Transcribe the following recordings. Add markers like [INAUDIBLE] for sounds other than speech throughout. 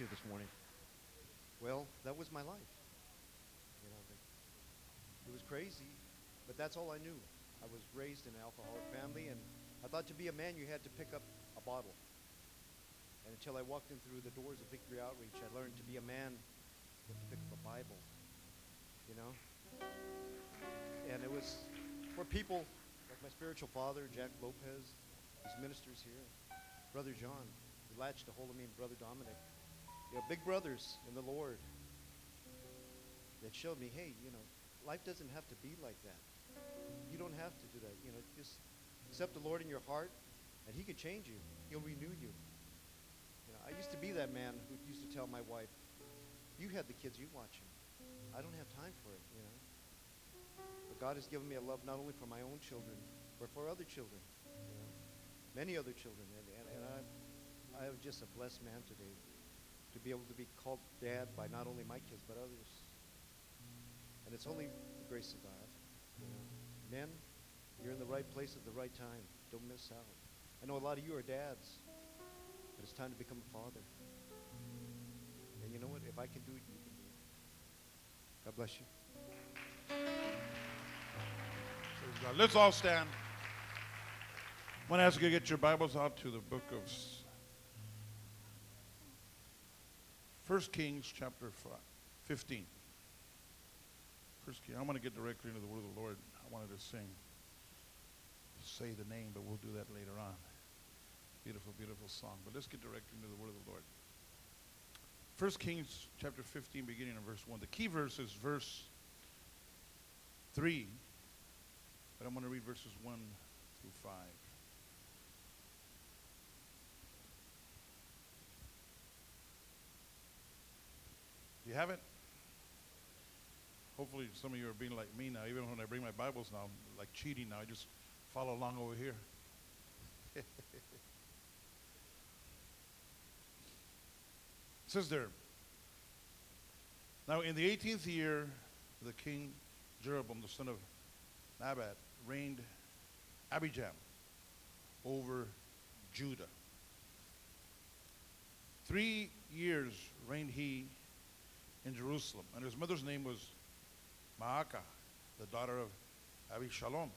you this morning? Well, that was my life. You know, it was crazy, but that's all I knew. I was raised in an alcoholic family, and I thought to be a man, you had to pick up a bottle. And until I walked in through the doors of Victory Outreach, I learned to be a man, you have to pick up a Bible. You know? And it was for people like my spiritual father, Jack Lopez, his ministers here, Brother John, who latched a hold of me, and Brother Dominic you know, big brothers in the Lord that showed me, hey, you know, life doesn't have to be like that. You don't have to do that. You know, just accept the Lord in your heart, and He can change you. He'll renew you. You know, I used to be that man who used to tell my wife, "You had the kids, you watch them. I don't have time for it." You know. But God has given me a love not only for my own children, but for other children. You know, many other children, and and, and I'm I am just a blessed man today to be able to be called dad by not only my kids but others. And it's only the grace of God. Men, you're in the right place at the right time. Don't miss out. I know a lot of you are dads, but it's time to become a father. And you know what? If I can do it, you can do it. God bless you. Let's all stand. I want to ask you to get your Bibles out to the book of 1 Kings chapter 15. First King. I want to get directly into the word of the Lord. I wanted to sing, say the name, but we'll do that later on. Beautiful, beautiful song. But let's get directly into the word of the Lord. 1 Kings chapter 15, beginning in verse 1. The key verse is verse 3, but I'm going to read verses 1 through 5. Do you haven't, Hopefully, some of you are being like me now. Even when I bring my Bibles now, I'm like cheating now, I just follow along over here. [LAUGHS] it says there. Now, in the 18th year, the king Jeroboam, the son of Nebat, reigned Abijam over Judah. Three years reigned he in Jerusalem. And his mother's name was Maacah, the daughter of Abishalom.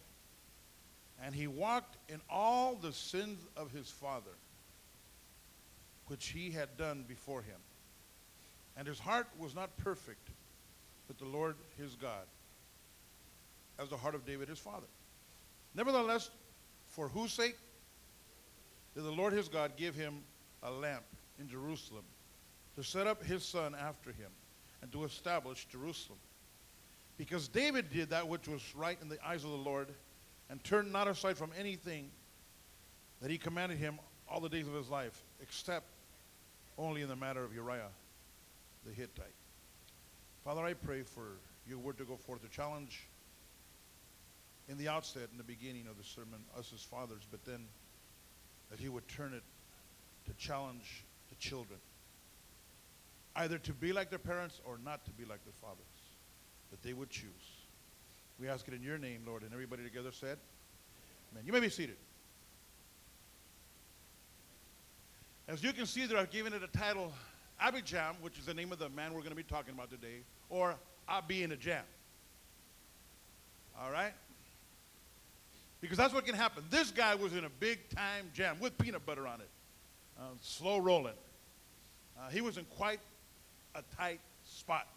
And he walked in all the sins of his father, which he had done before him. And his heart was not perfect with the Lord his God, as the heart of David his father. Nevertheless, for whose sake did the Lord his God give him a lamp in Jerusalem to set up his son after him? And to establish Jerusalem. Because David did that which was right in the eyes of the Lord and turned not aside from anything that he commanded him all the days of his life, except only in the matter of Uriah the Hittite. Father, I pray for your word to go forth to challenge in the outset, in the beginning of the sermon, us as fathers, but then that he would turn it to challenge the children either to be like their parents or not to be like their fathers, that they would choose. We ask it in your name, Lord, and everybody together said, Amen. You may be seated. As you can see there, I've given it a title, Abijam, which is the name of the man we're going to be talking about today, or I'll be in a jam. All right? Because that's what can happen. This guy was in a big time jam with peanut butter on it, uh, slow rolling. Uh, he was in quite a tight spot.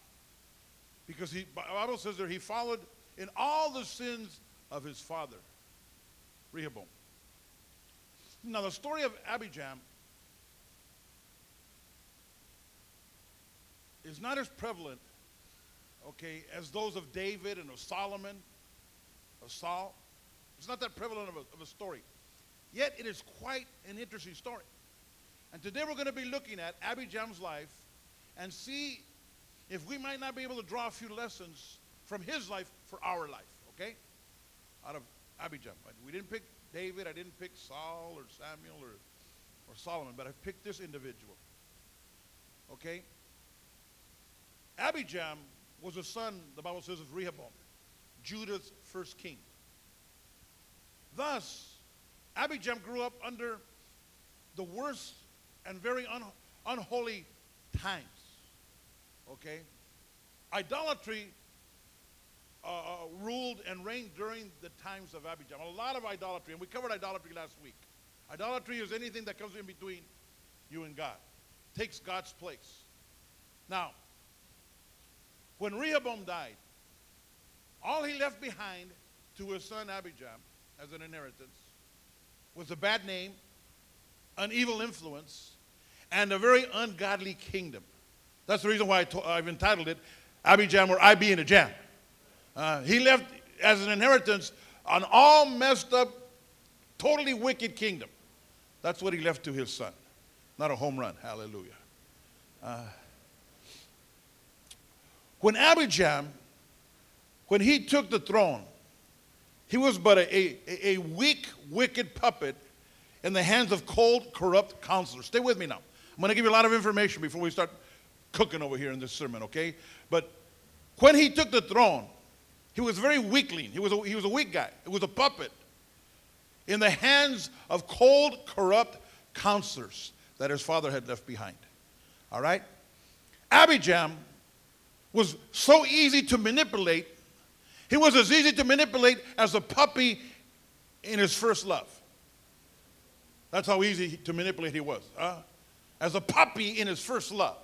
Because he, the Bible says there he followed in all the sins of his father, Rehoboam. Now, the story of Abijam is not as prevalent, okay, as those of David and of Solomon, of Saul. It's not that prevalent of a, of a story. Yet, it is quite an interesting story. And today we're going to be looking at Abijam's life and see if we might not be able to draw a few lessons from his life for our life, okay? Out of Abijam. We didn't pick David, I didn't pick Saul or Samuel or, or Solomon, but I picked this individual, okay? Abijam was a son, the Bible says, of Rehoboam, Judah's first king. Thus, Abijam grew up under the worst and very un- unholy times. Okay? Idolatry uh, uh, ruled and reigned during the times of Abijam. A lot of idolatry, and we covered idolatry last week. Idolatry is anything that comes in between you and God, takes God's place. Now, when Rehoboam died, all he left behind to his son Abijam as an inheritance was a bad name, an evil influence, and a very ungodly kingdom. That's the reason why I have entitled it Abijam or I be in a jam. Uh, he left as an inheritance an all messed up, totally wicked kingdom. That's what he left to his son. Not a home run. Hallelujah. Uh, when Abijam, when he took the throne, he was but a, a, a weak, wicked puppet in the hands of cold, corrupt counselors. Stay with me now. I'm going to give you a lot of information before we start cooking over here in this sermon, okay? But when he took the throne, he was very weakling. He was, a, he was a weak guy. He was a puppet in the hands of cold, corrupt counselors that his father had left behind. All right? Abijam was so easy to manipulate. He was as easy to manipulate as a puppy in his first love. That's how easy to manipulate he was. Uh, as a puppy in his first love.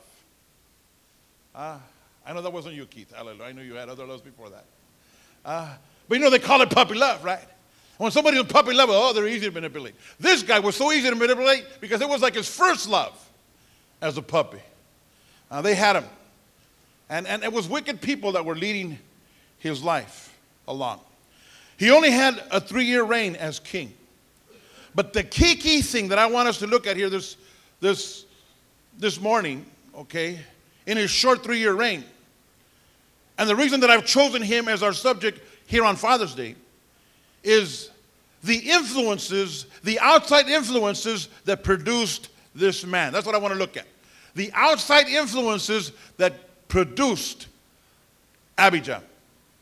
Uh, I know that wasn't you, Keith. Hallelujah. I knew you had other loves before that. Uh, but you know, they call it puppy love, right? When somebody's puppy love, oh, they're easy to manipulate. This guy was so easy to manipulate because it was like his first love as a puppy. Uh, they had him. And, and it was wicked people that were leading his life along. He only had a three year reign as king. But the key, key thing that I want us to look at here this, this, this morning, okay, in his short three year reign, and the reason that I've chosen him as our subject here on Father's Day is the influences, the outside influences that produced this man. That's what I want to look at. The outside influences that produced Abijam,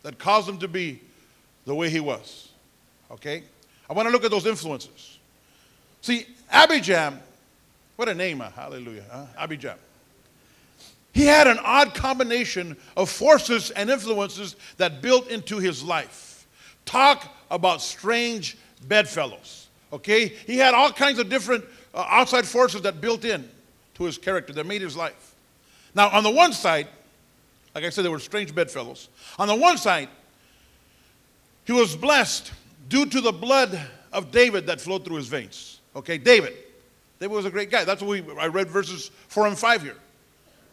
that caused him to be the way he was. Okay? I want to look at those influences. See, Abijam, what a name, uh, hallelujah? Abijam. He had an odd combination of forces and influences that built into his life. Talk about strange bedfellows. Okay? He had all kinds of different uh, outside forces that built in to his character that made his life. Now, on the one side, like I said, there were strange bedfellows. On the one side, he was blessed due to the blood of David that flowed through his veins. Okay, David. David was a great guy. That's what we, I read verses 4 and 5 here.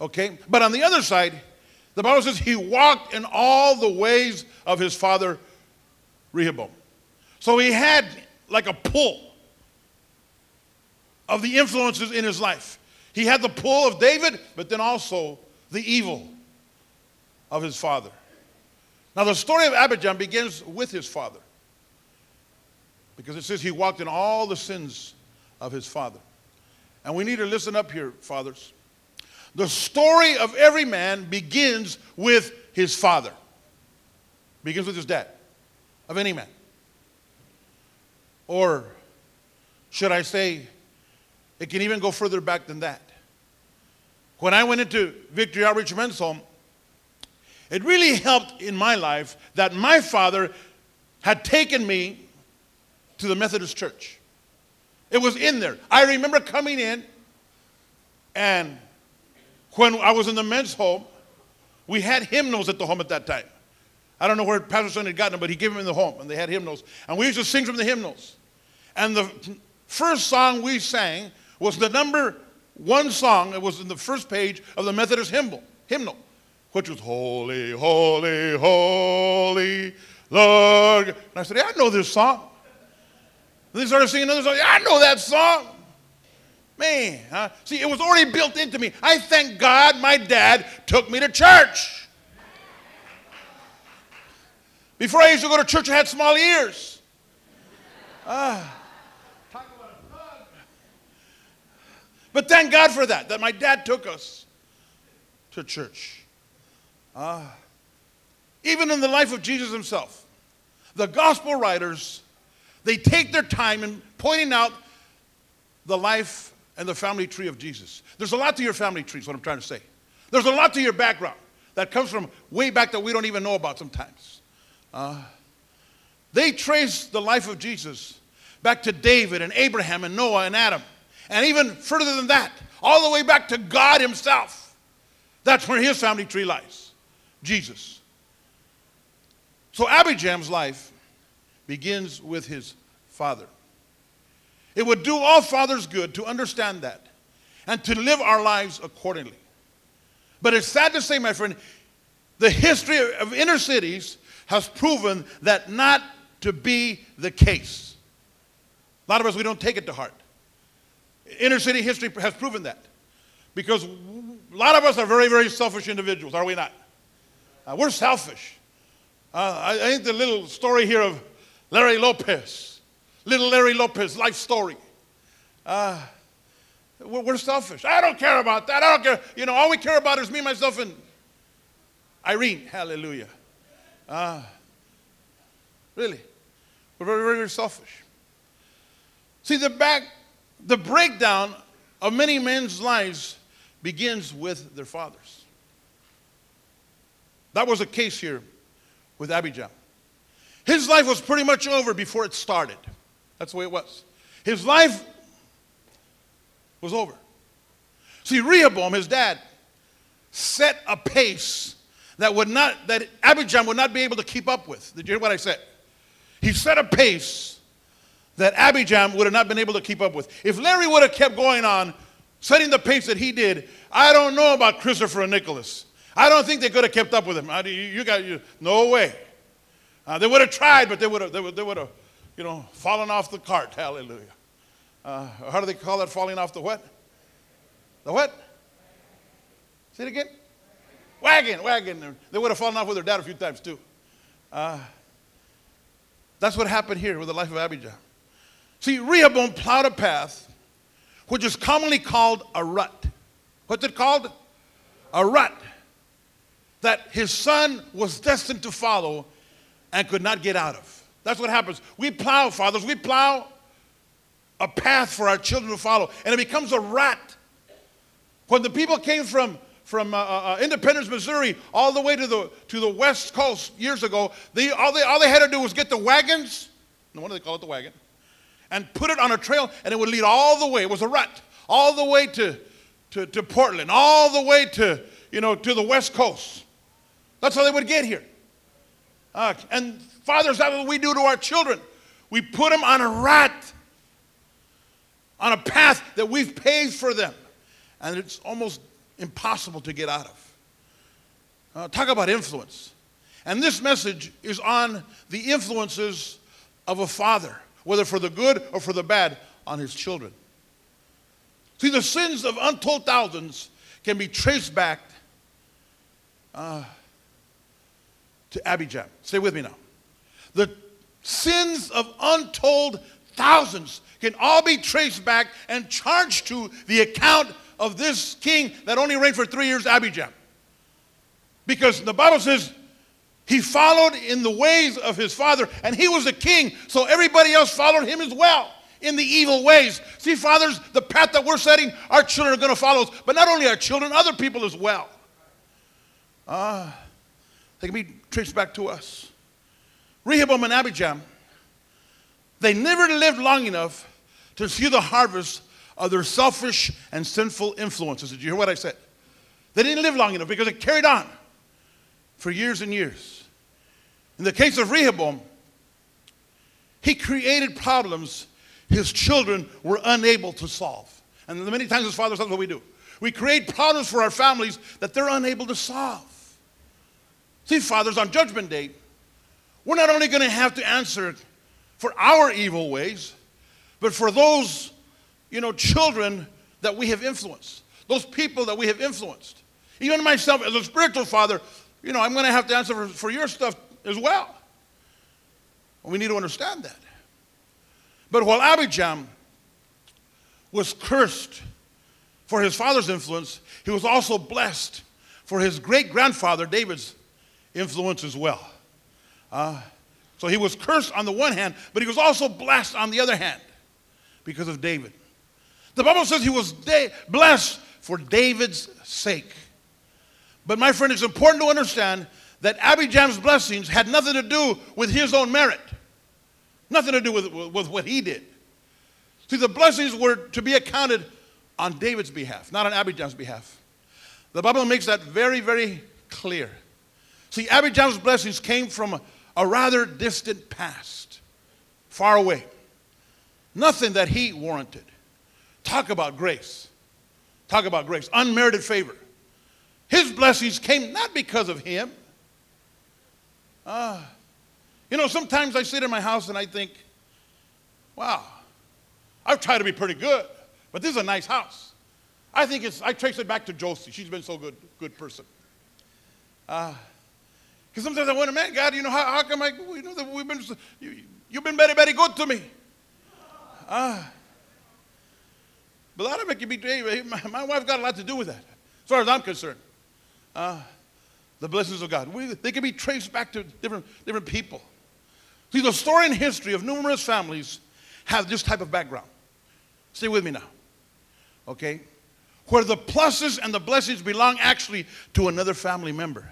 Okay? But on the other side, the Bible says he walked in all the ways of his father Rehoboam. So he had like a pull of the influences in his life. He had the pull of David, but then also the evil of his father. Now, the story of Abijam begins with his father because it says he walked in all the sins of his father. And we need to listen up here, fathers. The story of every man begins with his father, begins with his dad, of any man. Or should I say, it can even go further back than that. When I went into Victory Outreach Men's Home, it really helped in my life that my father had taken me to the Methodist Church. It was in there. I remember coming in and when I was in the men's home, we had hymnals at the home at that time. I don't know where Pastor Son had gotten them, but he gave them in the home, and they had hymnals. And we used to sing from the hymnals. And the first song we sang was the number one song. It was in the first page of the Methodist hymnal, hymnal which was Holy, Holy, Holy Lord. And I said, yeah, I know this song. And they started singing another song. Yeah, I know that song. Man, huh? see, it was already built into me. I thank God my dad took me to church. Before I used to go to church, I had small ears. Ah. But thank God for that, that my dad took us to church. Ah. Even in the life of Jesus himself, the gospel writers, they take their time in pointing out the life and the family tree of Jesus. There's a lot to your family tree, is what I'm trying to say. There's a lot to your background that comes from way back that we don't even know about sometimes. Uh, they trace the life of Jesus back to David and Abraham and Noah and Adam. And even further than that, all the way back to God Himself. That's where his family tree lies Jesus. So Abijam's life begins with his father. It would do all fathers good to understand that and to live our lives accordingly. But it's sad to say, my friend, the history of inner cities has proven that not to be the case. A lot of us, we don't take it to heart. Inner city history has proven that. Because a lot of us are very, very selfish individuals, are we not? Uh, we're selfish. Uh, I, I think the little story here of Larry Lopez, little Larry Lopez life story. Uh, we're, we're, selfish. I don't care about that. I don't care. You know, all we care about is me, myself, and Irene. Hallelujah. Uh, really. We're very, very, very selfish. See, the back, the breakdown of many men's lives begins with their fathers. That was the case here with Abijah. His life was pretty much over before it started. That's the way it was. His life was over. See, Rehoboam, his dad, set a pace that would not that Abijam would not be able to keep up with. Did you hear what I said? He set a pace that Abijam would have not been able to keep up with. If Larry would have kept going on, setting the pace that he did, I don't know about Christopher and Nicholas. I don't think they could have kept up with him. You, got you, no way. Uh, they would have tried, but they would have, they would have, you know, falling off the cart. Hallelujah. Uh, how do they call that? Falling off the what? The what? Say it again. Wagon, wagon. They would have fallen off with their dad a few times too. Uh, that's what happened here with the life of Abijah. See, Rehoboam plowed a path which is commonly called a rut. What's it called? A rut that his son was destined to follow and could not get out of. That's what happens. We plow, fathers, we plow a path for our children to follow, and it becomes a rut. When the people came from from uh, uh, uh, Independence, Missouri, all the way to the, to the West Coast years ago, they, all, they, all they had to do was get the wagons, no wonder they call it the wagon, and put it on a trail, and it would lead all the way. It was a rut, all the way to, to, to Portland, all the way to, you know, to the West Coast. That's how they would get here. Uh, and fathers, that's what we do to our children. We put them on a rut, on a path that we've paved for them. And it's almost impossible to get out of. Uh, talk about influence. And this message is on the influences of a father, whether for the good or for the bad, on his children. See, the sins of untold thousands can be traced back uh, to Abijam. Stay with me now. The sins of untold thousands can all be traced back and charged to the account of this king that only reigned for three years, Abijam. Because the Bible says he followed in the ways of his father, and he was a king, so everybody else followed him as well in the evil ways. See, fathers, the path that we're setting, our children are going to follow us, but not only our children, other people as well. Ah, uh, they can be traced back to us. Rehoboam and Abijam, they never lived long enough to see the harvest of their selfish and sinful influences. Did you hear what I said? They didn't live long enough because it carried on for years and years. In the case of Rehoboam, he created problems his children were unable to solve. And many times as fathers, that's what we do. We create problems for our families that they're unable to solve. See, fathers, on Judgment Day, we're not only going to have to answer for our evil ways, but for those you know, children that we have influenced, those people that we have influenced. Even myself, as a spiritual father, you know, I'm going to have to answer for, for your stuff as well. we need to understand that. But while Abijam was cursed for his father's influence, he was also blessed for his great grandfather David's influence as well. Uh, so he was cursed on the one hand, but he was also blessed on the other hand because of David. The Bible says he was blessed for David's sake. But my friend, it's important to understand that Abijam's blessings had nothing to do with his own merit, nothing to do with, with what he did. See, the blessings were to be accounted on David's behalf, not on Abijam's behalf. The Bible makes that very, very clear. See, Abijam's blessings came from a, rather distant past, far away. Nothing that he warranted. Talk about grace. Talk about grace. Unmerited favor. His blessings came not because of him. Uh, you know, sometimes I sit in my house and I think, wow, I've tried to be pretty good, but this is a nice house. I think it's, I trace it back to Josie. She's been so good, good person. Because sometimes I wonder, man, God, you know, how, how come I, you know, that we've been, you, you've been very, very good to me. Uh, but a lot of it can be, my, my wife got a lot to do with that, as far as I'm concerned. Uh, the blessings of God. We, they can be traced back to different, different people. See, the story and history of numerous families have this type of background. Stay with me now. Okay? Where the pluses and the blessings belong actually to another family member,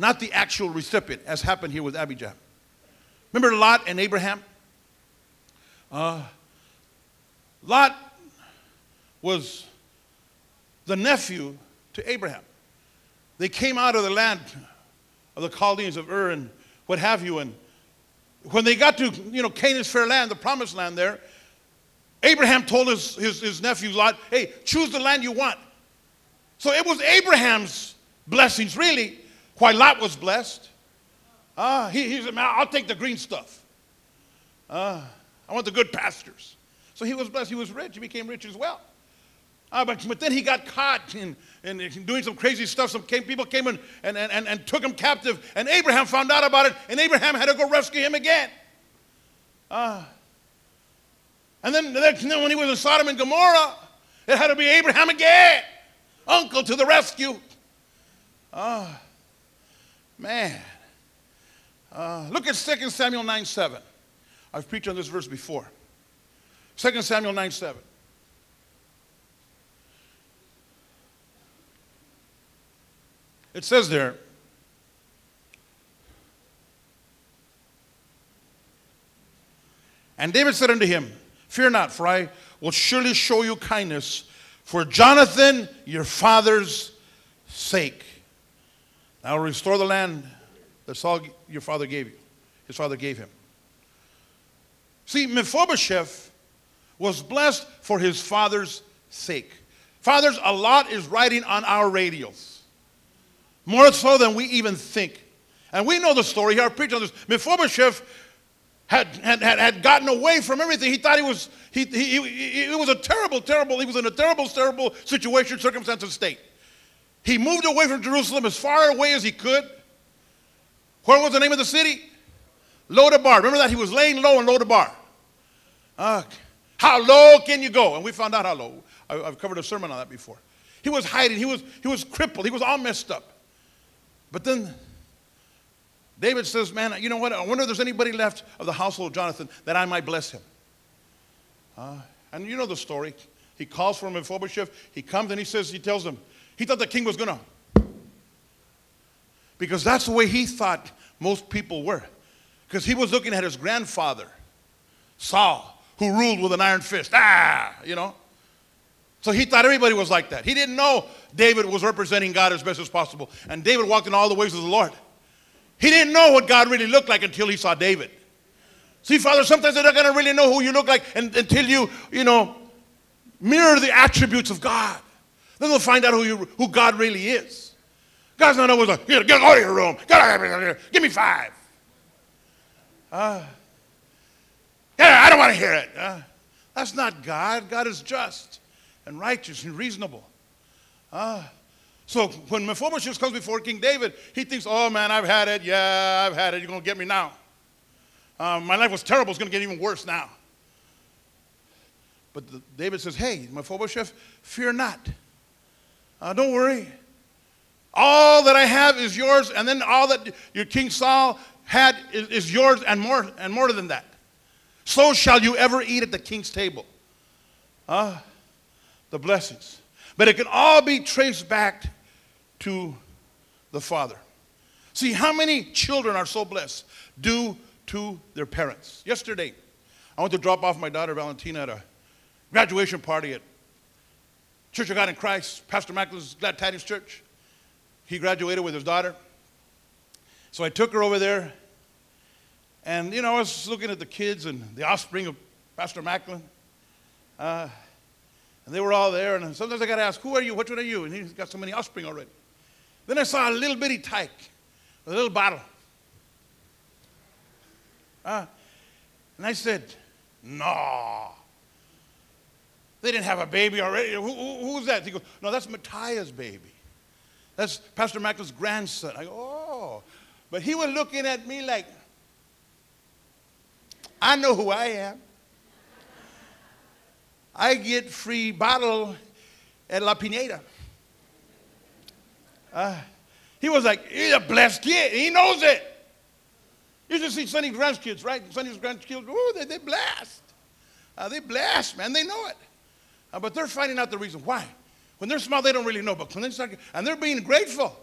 not the actual recipient, as happened here with Abijah. Remember Lot and Abraham? Uh, Lot was the nephew to Abraham. They came out of the land of the Chaldeans of Ur and what have you. And when they got to, you know, Canaan's fair land, the promised land there, Abraham told his, his, his nephew Lot, hey, choose the land you want. So it was Abraham's blessings, really, why Lot was blessed. Uh, he, he said, man, I'll take the green stuff. Uh, I want the good pastures. So he was blessed. He was rich. He became rich as well. Uh, but, but then he got caught in, in, in doing some crazy stuff. Some came, people came and, and, and, and took him captive. And Abraham found out about it. And Abraham had to go rescue him again. Uh, and then, then when he was in Sodom and Gomorrah, it had to be Abraham again. Uncle to the rescue. Oh, man. Uh, look at 2 Samuel 9 7. I've preached on this verse before. 2 Samuel 9 7. It says there, And David said unto him, Fear not, for I will surely show you kindness for Jonathan, your father's sake. I will restore the land that Saul, your father, gave you. His father gave him. See, Mephibosheth was blessed for his father's sake. Fathers, a lot is riding on our radios more so than we even think. And we know the story here. I preached on this. Mephibosheth had, had, had, gotten away from everything. He thought he was, he, he, he, it was a terrible, terrible, he was in a terrible, terrible situation, circumstance, and state. He moved away from Jerusalem as far away as he could. What was the name of the city? Lodabar. Remember that? He was laying low in Lodabar. Uh, how low can you go? And we found out how low. I, I've covered a sermon on that before. He was hiding. He was, he was crippled. He was all messed up. But then David says, Man, you know what? I wonder if there's anybody left of the household of Jonathan that I might bless him. Uh, and you know the story. He calls for Mephibosheth. He comes and he says, he tells him, he thought the king was going to. Because that's the way he thought most people were. Because he was looking at his grandfather, Saul, who ruled with an iron fist. Ah, you know. So he thought everybody was like that. He didn't know David was representing God as best as possible. And David walked in all the ways of the Lord. He didn't know what God really looked like until he saw David. See, Father, sometimes they're not going to really know who you look like until you, you know, mirror the attributes of God. Then they'll find out who, you, who God really is. God's not always like, get out of your room. Get out of here. Give me five. Uh, yeah, I don't want to hear it. Uh, that's not God. God is just and righteous and reasonable. Ah. So when Mephibosheth comes before King David, he thinks, oh man, I've had it. Yeah, I've had it. You're going to get me now. Um, my life was terrible. It's going to get even worse now. But the, David says, hey, Mephibosheth, fear not. Uh, don't worry. All that I have is yours, and then all that your King Saul had is, is yours and more, and more than that. So shall you ever eat at the king's table. Uh, the blessings. But it can all be traced back to the Father. See, how many children are so blessed due to their parents? Yesterday, I went to drop off my daughter Valentina at a graduation party at Church of God in Christ, Pastor Macklin's Glad Tidings Church. He graduated with his daughter. So I took her over there, and you know, I was looking at the kids and the offspring of Pastor Macklin. Uh, and they were all there, and sometimes I got to ask, Who are you? Which one are you? And he's got so many offspring already. Then I saw a little bitty tyke, a little bottle. Uh, and I said, No. They didn't have a baby already. Who, who, who's that? He goes, No, that's Matthias' baby. That's Pastor Macklin's grandson. I go, Oh. But he was looking at me like, I know who I am. I get free bottle at La Pineda. Uh, he was like, he's a blessed kid. He knows it. You should see Sonny's grandkids, right? Sonny's grandkids, oh, they, they're blessed. Uh, they're blessed, man. They know it. Uh, but they're finding out the reason why. When they're small, they don't really know. But when they start, and they're being grateful.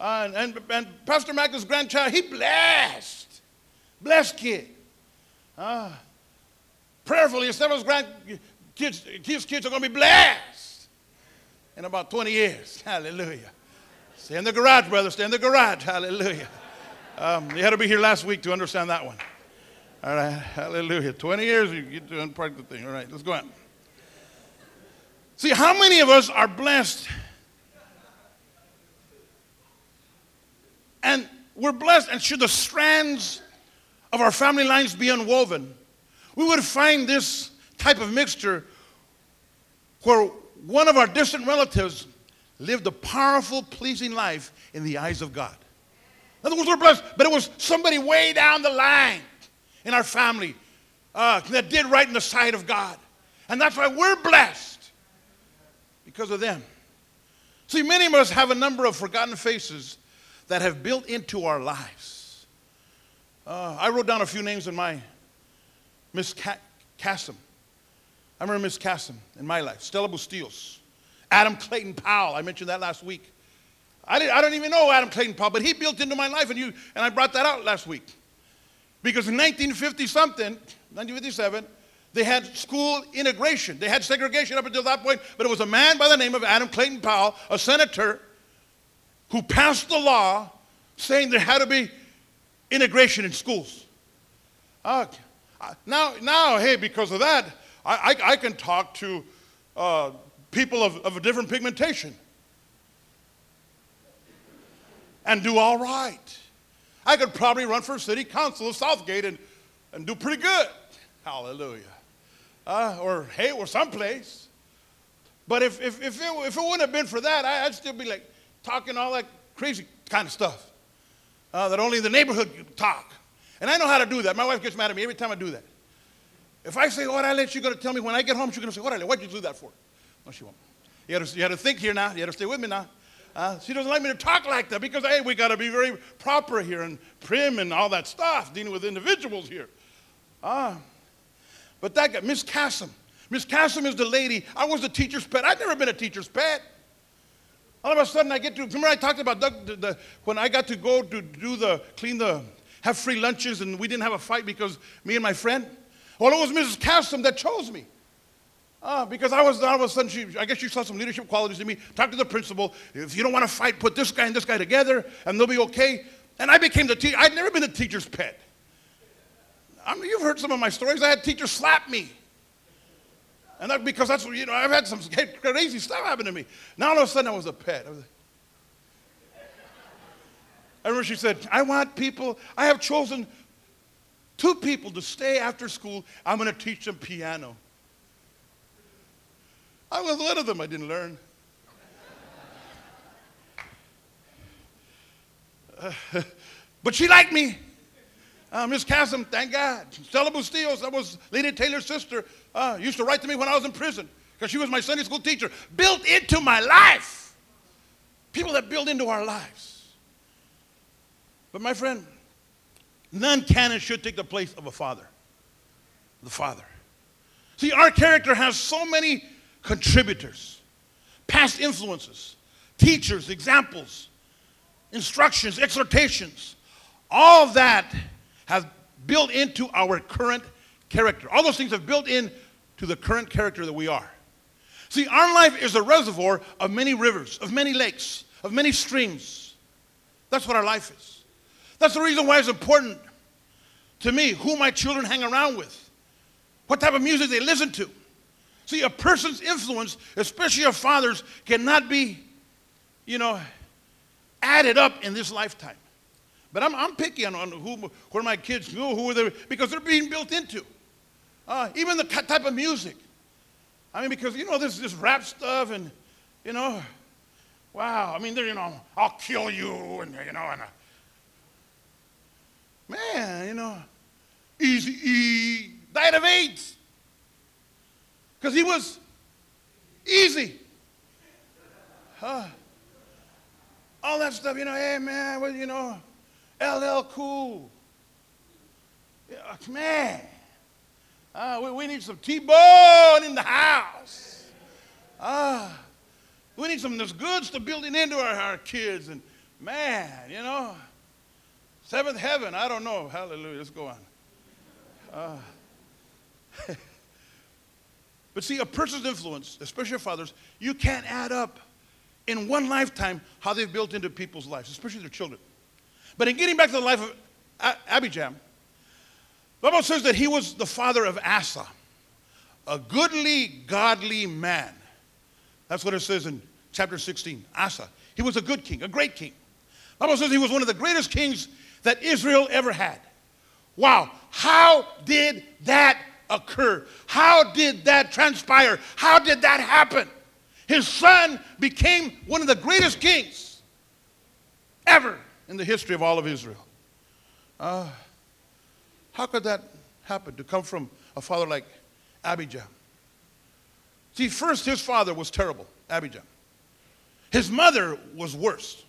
Uh, and, and, and, Pastor Michael's grandchild, he blessed. Blessed kid. Uh, prayerfully, Esteban's grandkids, his kids are going to be blessed in about 20 years. [LAUGHS] Hallelujah. Stay in the garage, brother. Stay in the garage. Hallelujah. Um, you had to be here last week to understand that one. All right. Hallelujah. 20 years, you get to unpark the thing. All right, let's go on. See, how many of us are blessed? And we're blessed, and should the strands of our family lines be unwoven, we would find this type of mixture where one of our distant relatives lived a powerful, pleasing life in the eyes of God. In other words, we're blessed, but it was somebody way down the line in our family uh, that did right in the sight of God. And that's why we're blessed because of them. See, many of us have a number of forgotten faces that have built into our lives. Uh, I wrote down a few names in my Miss Cassim. I remember Miss Cassim in my life. Stella Bustillos. Adam Clayton Powell. I mentioned that last week. I, didn't, I don't even know Adam Clayton Powell, but he built into my life, and, you, and I brought that out last week. Because in 1950 something, 1957, they had school integration. They had segregation up until that point, but it was a man by the name of Adam Clayton Powell, a senator, who passed the law saying there had to be integration in schools. Uh, now, now, hey, because of that, I, I, I can talk to uh, people of, of a different pigmentation and do all right. I could probably run for city council of South Gate and, and do pretty good. Hallelujah. Uh, or hey, or someplace. But if, if, if, it, if it wouldn't have been for that, I, would still be like talking all that crazy kind of stuff uh, that only the neighborhood talk. And I know how to do that. My wife gets mad at me every time I do that. If I say, Orale, she's going to tell me when I get home, she's going to say, Orale, what'd you do that for? No, she won't. You got to, you to think here now. You got to stay with me now. Uh, she doesn't like me to talk like that because, hey, we got to be very proper here and prim and all that stuff, dealing with individuals here. Ah. But that guy, Miss Cassim. Miss Cassim is the lady. I was the teacher's pet. I've never been a teacher's pet. All of a sudden, I get to, remember I talked about the, the, when I got to go to do the, clean the, have free lunches and we didn't have a fight because me and my friend? Well, it was Mrs. Cassim that chose me. Uh, because I was all of a sudden, she, I guess she saw some leadership qualities in me. Talk to the principal. If you don't want to fight, put this guy and this guy together, and they'll be okay. And I became the teacher. I'd never been a teacher's pet. I mean, you've heard some of my stories. I had teachers slap me. And that because that's what, you know I've had some [LAUGHS] crazy stuff happen to me. Now all of a sudden I was a pet. I, was like, I remember she said, "I want people. I have chosen two people to stay after school. I'm going to teach them piano." I was one of them. I didn't learn. [LAUGHS] But she liked me. Uh, Miss Cassim, thank God. Stella Bustillos, that was Lady Taylor's sister, uh, used to write to me when I was in prison because she was my Sunday school teacher. Built into my life. People that build into our lives. But my friend, none can and should take the place of a father. The father. See, our character has so many contributors, past influences, teachers, examples, instructions, exhortations, all that has built into our current character. All those things have built in to the current character that we are. See, our life is a reservoir of many rivers, of many lakes, of many streams. That's what our life is. That's the reason why it's important to me who my children hang around with, what type of music they listen to. See, a person's influence, especially a father's, cannot be, you know, added up in this lifetime. But I'm, I'm picky on, on who, are my kids, who, who are they, because they're being built into. Uh, even the type of music. I mean, because, you know, this, this rap stuff and, you know, wow. I mean, they're, you know, I'll kill you and, you know, and, uh, man, you know, Easy E died of AIDS because he was easy. Huh? All that stuff, you know, hey man, well, you know, LL Cool. Man, uh, we, we need some T-bone in the house. Uh, we need some of this good stuff building into our, our kids. And man, you know, seventh heaven, I don't know. Hallelujah. Let's go on. Uh, [LAUGHS] but see, a person's influence, especially fathers, you can't add up in one lifetime how they've built into people's lives, especially their children. But in getting back to the life of Abijam, the Bible says that he was the father of Asa, a goodly, godly man. That's what it says in chapter 16. Asa. He was a good king, a great king. The Bible says he was one of the greatest kings that Israel ever had. Wow. How did that occur? How did that transpire? How did that happen? His son became one of the greatest kings ever in the history of all of Israel. Uh, how could that happen to come from a father like Abijam? See, first, his father was terrible, Abijam. His mother was worse.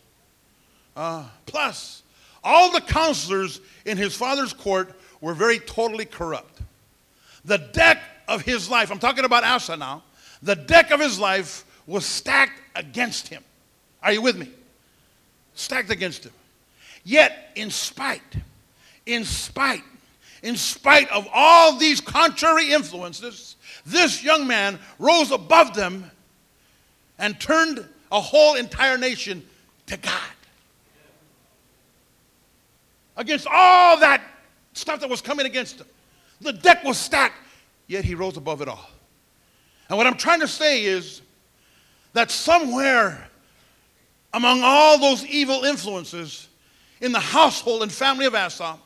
Uh, plus, all the counselors in his father's court were very totally corrupt. The deck of his life, I'm talking about Asa now, the deck of his life was stacked against him. Are you with me? Stacked against him. Yet, in spite, in spite, in spite of all these contrary influences, this young man rose above them and turned a whole entire nation to God against all that stuff that was coming against him. The deck was stacked, yet he rose above it all. And what I'm trying to say is that somewhere among all those evil influences in the household and family of Asa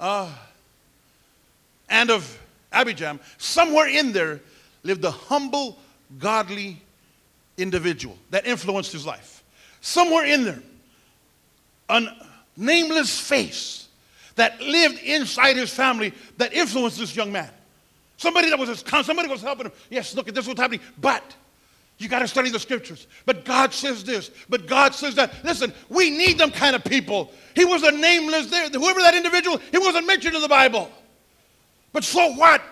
uh, and of Abijam, somewhere in there lived a humble, godly individual that influenced his life. Somewhere in there, a nameless face that lived inside his family that influenced this young man. Somebody that was his somebody was helping him. Yes, look at this what's happening. But you got to study the scriptures. But God says this. But God says that. Listen, we need them kind of people. He was a nameless there. Whoever that individual, he wasn't mentioned in the Bible. But so what?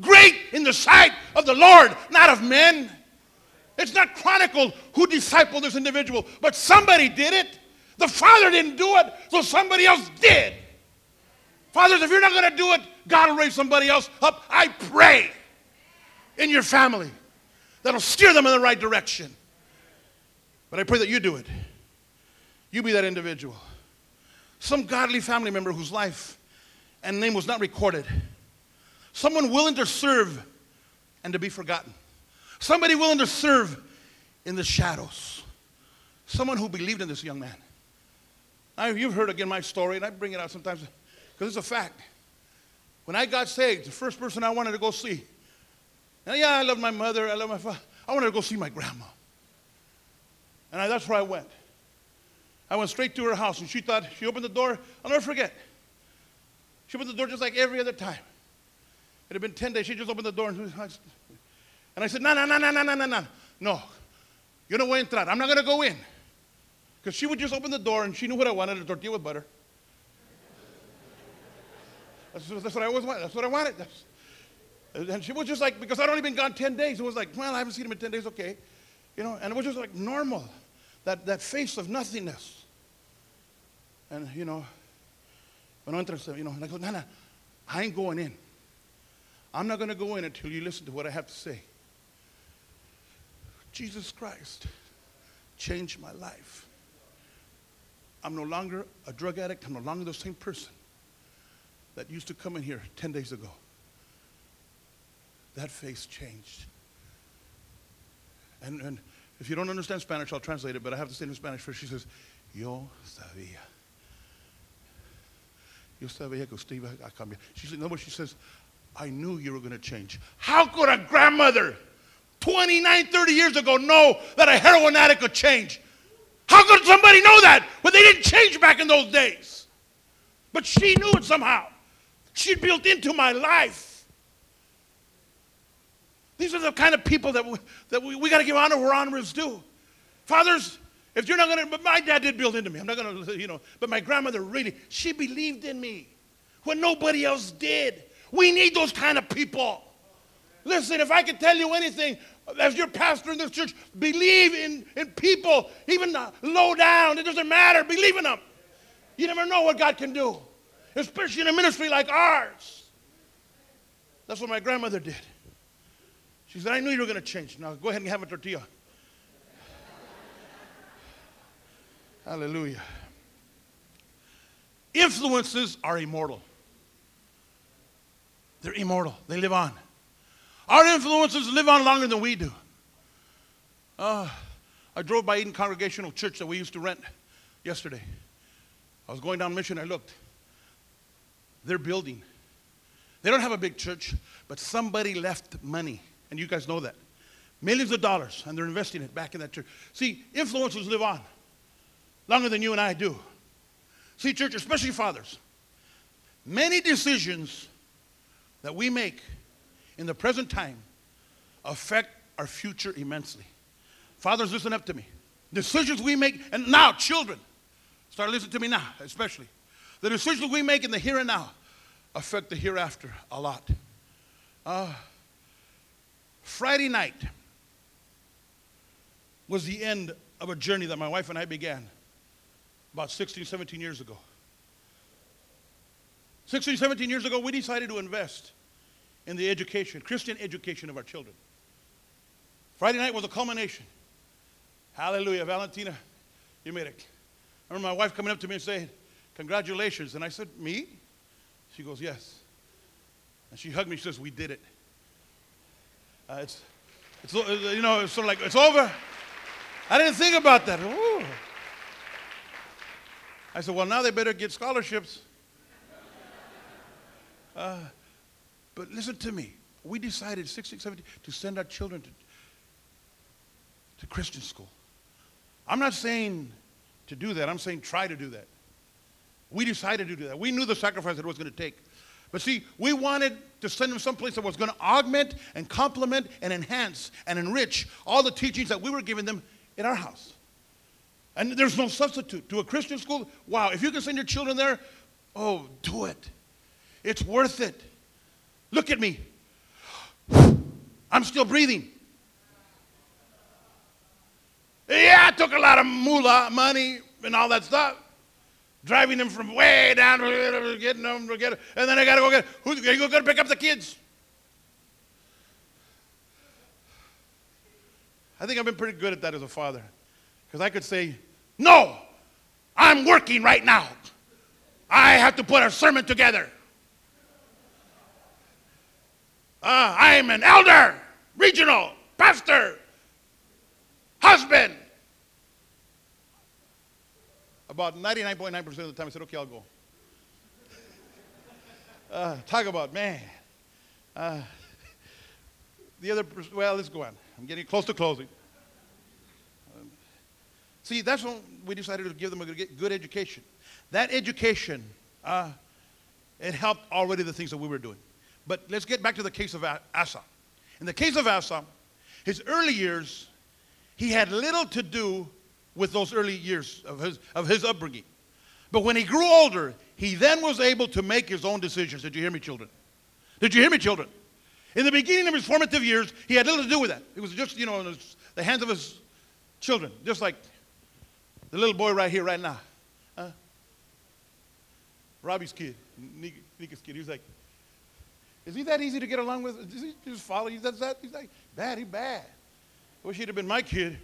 Great in the sight of the Lord, not of men. It's not chronicled who discipled this individual, but somebody did it. The Father didn't do it, so somebody else did. Fathers, if you're not going to do it, God will raise somebody else up. I pray in your family that'll steer them in the right direction. But I pray that you do it. You be that individual. Some godly family member whose life and name was not recorded. Someone willing to serve and to be forgotten. Somebody willing to serve in the shadows. Someone who believed in this young man. Now, you've heard again my story, and I bring it out sometimes because it's a fact. When I got saved, the first person I wanted to go see, and yeah, I love my mother, I love my father, I wanted to go see my grandma. And I, that's where I went. I went straight to her house, and she thought, she opened the door, I'll never forget. She opened the door just like every other time. It had been 10 days, she just opened the door, and, and I said, no, no, no, no, no, no, no, no. No, yo no voy a entrar. I'm not going to go in. Because she would just open the door and she knew what I wanted a tortilla with butter. That's, that's what I always wanted. That's what I wanted. That's, And she was just like, because I'd only been gone 10 days, it was like, well, I haven't seen him in 10 days, okay. You know, and it was just like normal, that, that face of nothingness. And, you know, when I entered, you know, and I go, Nana, I ain't going in. I'm not going to go in until you listen to what I have to say. Jesus Christ changed my life. I'm no longer a drug addict. I'm no longer the same person that used to come in here 10 days ago. That face changed. And, and if you don't understand Spanish, I'll translate it, but I have to say it in Spanish first. She says, Yo sabía. Yo sabía que usted iba a cambiar. She said, no, but she says, I knew you were going to change. How could a grandmother 29, 30 years ago know that a heroin addict could change? How could somebody know that when they didn't change back in those days? But she knew it somehow. She'd built into my life. These are the kind of people that we, that we, we got to give honor where honor is due. Fathers, if you're not going to, but my dad did build into me. I'm not going to, you know, but my grandmother really, she believed in me when nobody else did. We need those kind of people. Listen, if I could tell you anything, as your pastor in this church, believe in, in people, even low down. It doesn't matter. Believe in them. You never know what God can do, especially in a ministry like ours. That's what my grandmother did. She said, I knew you were going to change. Now go ahead and have a tortilla. [LAUGHS] Hallelujah. Influences are immortal. They're immortal, they live on. Our influences live on longer than we do. Uh, I drove by Eden Congregational Church that we used to rent yesterday. I was going down mission, I looked. They're building. They don't have a big church, but somebody left money, and you guys know that. Millions of dollars, and they're investing it back in that church. See, influencers live on longer than you and I do. See, church, especially fathers, many decisions that we make in the present time affect our future immensely. Fathers, listen up to me. Decisions we make, and now, children, start listening to me now, especially. The decisions we make in the here and now affect the hereafter a lot. Uh, Friday night was the end of a journey that my wife and I began about 16, 17 years ago. 16, 17 years ago, we decided to invest in the education, Christian education of our children. Friday night was a culmination. Hallelujah. Valentina, you made it. I remember my wife coming up to me and saying, Congratulations. And I said, Me? She goes, Yes. And she hugged me. She says, We did it. Uh, it's, it's, you know, it's sort of like, it's over. I didn't think about that. Ooh. I said, Well, now they better get scholarships. Uh, but listen to me. We decided 16, 17 to send our children to, to Christian school. I'm not saying to do that, I'm saying try to do that. We decided to do that. We knew the sacrifice it was going to take. But see, we wanted to send them someplace that was going to augment and complement and enhance and enrich all the teachings that we were giving them in our house. And there's no substitute. To a Christian school, wow, if you can send your children there, oh, do it. It's worth it. Look at me. I'm still breathing. Yeah, I took a lot of moolah, money, and all that stuff. Driving them from way down, getting them, get, and then I got to go get, who's going to pick up the kids? I think I've been pretty good at that as a father. Because I could say, no, I'm working right now. I have to put a sermon together. Uh, I'm an elder, regional, pastor, husband. About 99.9% of the time, I said, okay, I'll go. [LAUGHS] Uh, talk about, man. Uh, the other, well, let's go on. I'm getting close to closing. Um, see, that's when we decided to give them a good education. That education, uh, it helped already the things that we were doing. But let's get back to the case of Asa. In the case of Asa, his early years, he had little to do with those early years of his, of his upbringing. But when he grew older, he then was able to make his own decisions. Did you hear me, children? Did you hear me, children? In the beginning of his formative years, he had little to do with that. It was just, you know, in his, the hands of his children, just like the little boy right here, right now. Huh? Robbie's kid, Nika- Nika's kid. He was like, is he that easy to get along with? Does he just follow you? That's that? He's like, bad, he bad. Wish he'd have been my kid.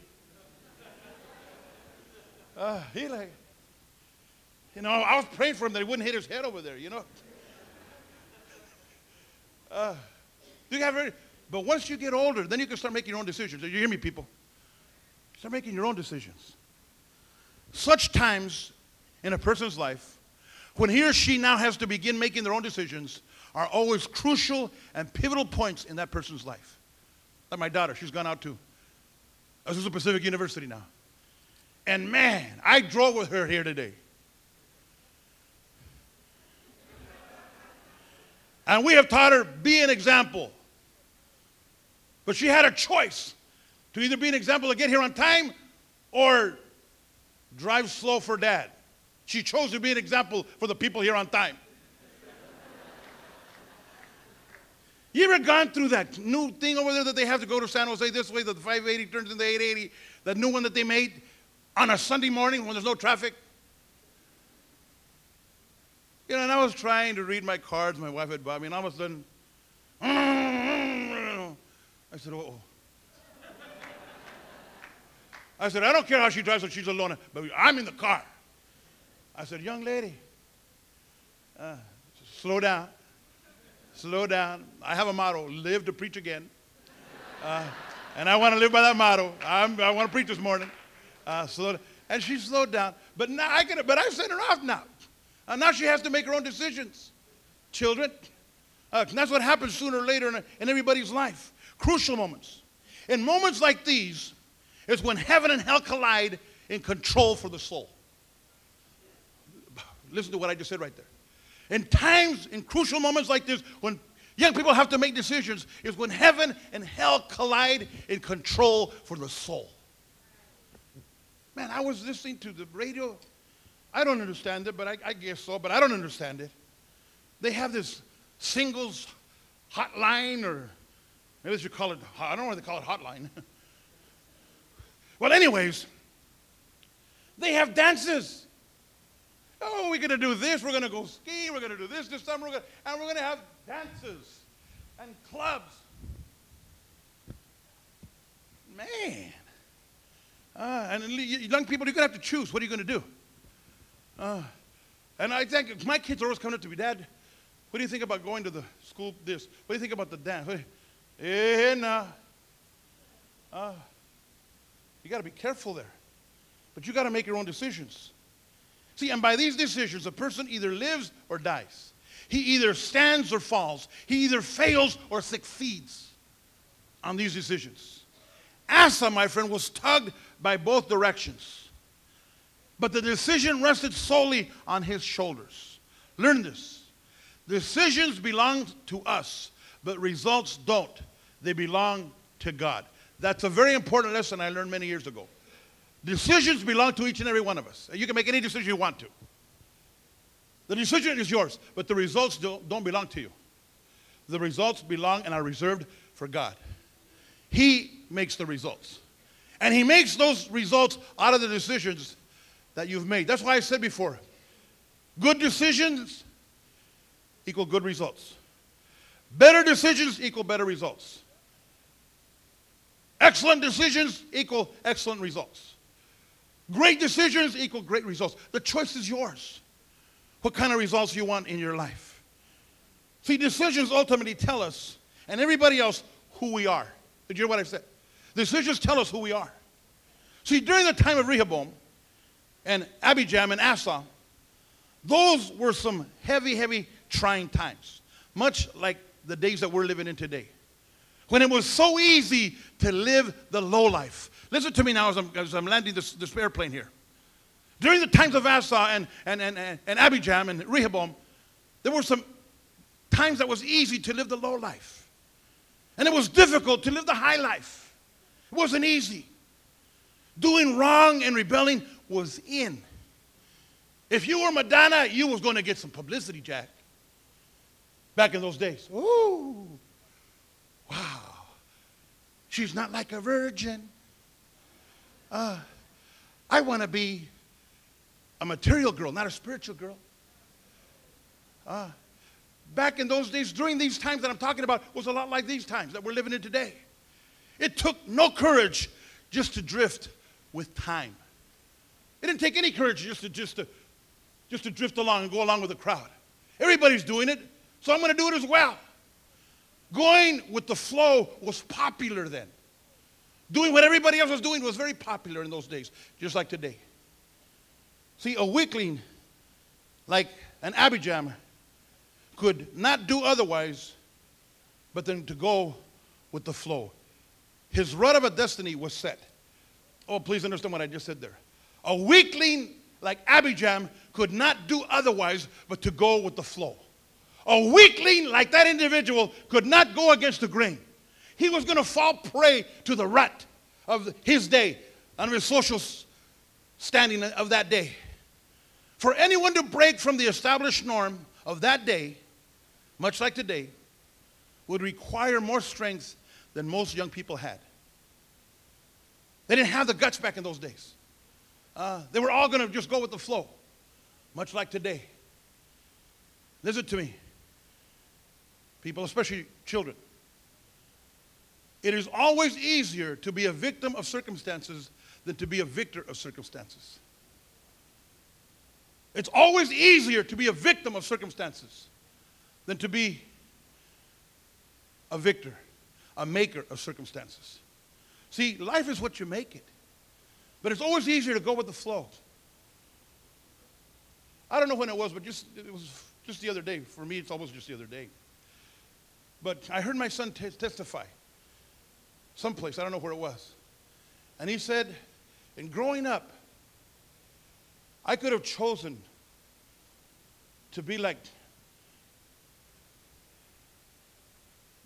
Uh, he like, you know, I was praying for him that he wouldn't hit his head over there, you know. Uh, [LAUGHS] you have very, but once you get older, then you can start making your own decisions. You hear me, people? Start making your own decisions. Such times in a person's life, when he or she now has to begin making their own decisions, are always crucial and pivotal points in that person's life. Like my daughter, she's gone out to Azusa Pacific University now. And man, I drove with her here today. And we have taught her, be an example. But she had a choice to either be an example to get here on time or drive slow for dad. She chose to be an example for the people here on time. [LAUGHS] You ever gone through that new thing over there that they have to go to San Jose this way, that the 580 turns into 880, that new one that they made on a Sunday morning when there's no traffic? You know, and I was trying to read my cards my wife had bought me, and all of a sudden, I said, oh. I said, I don't care how she drives when she's alone, but I'm in the car. I said, young lady, uh, slow down. Slow down. I have a motto live to preach again. Uh, and I want to live by that motto. I'm, i want to preach this morning. Uh, slow down. And she slowed down. But now I it. But I sent her off now. And now she has to make her own decisions. Children. Uh, that's what happens sooner or later in, in everybody's life. Crucial moments. In moments like these is when heaven and hell collide in control for the soul. Listen to what I just said right there. In times, in crucial moments like this, when young people have to make decisions, is when heaven and hell collide in control for the soul. Man, I was listening to the radio. I don't understand it, but I, I guess so, but I don't understand it. They have this singles hotline, or maybe they should call it, I don't know why they call it hotline. [LAUGHS] well, anyways, they have dances. Oh, we're going to do this. We're going to go ski. We're going to do this this summer. We're gonna, and we're going to have dances and clubs. Man. Uh, and young people, you're going to have to choose. What are you going to do? Uh, and I think my kids are always coming up to me, Dad, what do you think about going to the school this? What do you think about the dance? Eh, nah. Uh, you got to be careful there. But you got to make your own decisions. See, and by these decisions, a person either lives or dies. He either stands or falls. He either fails or succeeds on these decisions. Asa, my friend, was tugged by both directions. But the decision rested solely on his shoulders. Learn this. Decisions belong to us, but results don't. They belong to God. That's a very important lesson I learned many years ago. Decisions belong to each and every one of us. You can make any decision you want to. The decision is yours, but the results don't, belong to you. The results belong and are reserved for God. He makes the results. And He makes those results out of the decisions that you've made. That's why I said before good decisions equal good results, better decisions equal better results, excellent decisions equal excellent results. Great decisions equal great results. The choice is yours. What kind of results you want in your life? See, decisions ultimately tell us and everybody else who we are. Did you hear what I said? Decisions tell us who we are. See, during the time of Rehoboam and Abijam and Asa, those were some heavy, heavy, trying times, much like the days that we're living in today. When it was so easy to live the low life, Listen to me now as I'm, as I'm landing this, this airplane here. During the times of Asa and, and, and, and, and Abijam and Rehoboam, there were some times that was easy to live the low life. And it was difficult to live the high life. It wasn't easy. Doing wrong and rebelling was in. If you were Madonna, you was going to get some publicity, Jack. Back in those days. Ooh. wow, she's not like a virgin. Uh, I want to be a material girl, not a spiritual girl. Uh, back in those days, during these times that I'm talking about, was a lot like these times that we're living in today. It took no courage just to drift with time. It didn't take any courage just to just to just to drift along and go along with the crowd. Everybody's doing it, so I'm going to do it as well. Going with the flow was popular then. Doing what everybody else was doing was very popular in those days, just like today. See, a weakling like an Abijam could not do otherwise but then to go with the flow. His rut of a destiny was set. Oh, please understand what I just said there. A weakling like Abijam could not do otherwise but to go with the flow. A weakling like that individual could not go against the grain. He was going to fall prey to the rut of his day, under his social standing of that day. For anyone to break from the established norm of that day, much like today, would require more strength than most young people had. They didn't have the guts back in those days. Uh, they were all going to just go with the flow, much like today. Listen to me, people, especially children. It is always easier to be a victim of circumstances than to be a victor of circumstances. It's always easier to be a victim of circumstances than to be a victor, a maker of circumstances. See, life is what you make it. But it's always easier to go with the flow. I don't know when it was, but just it was just the other day. For me, it's almost just the other day. But I heard my son t- testify someplace, I don't know where it was. And he said, in growing up, I could have chosen to be like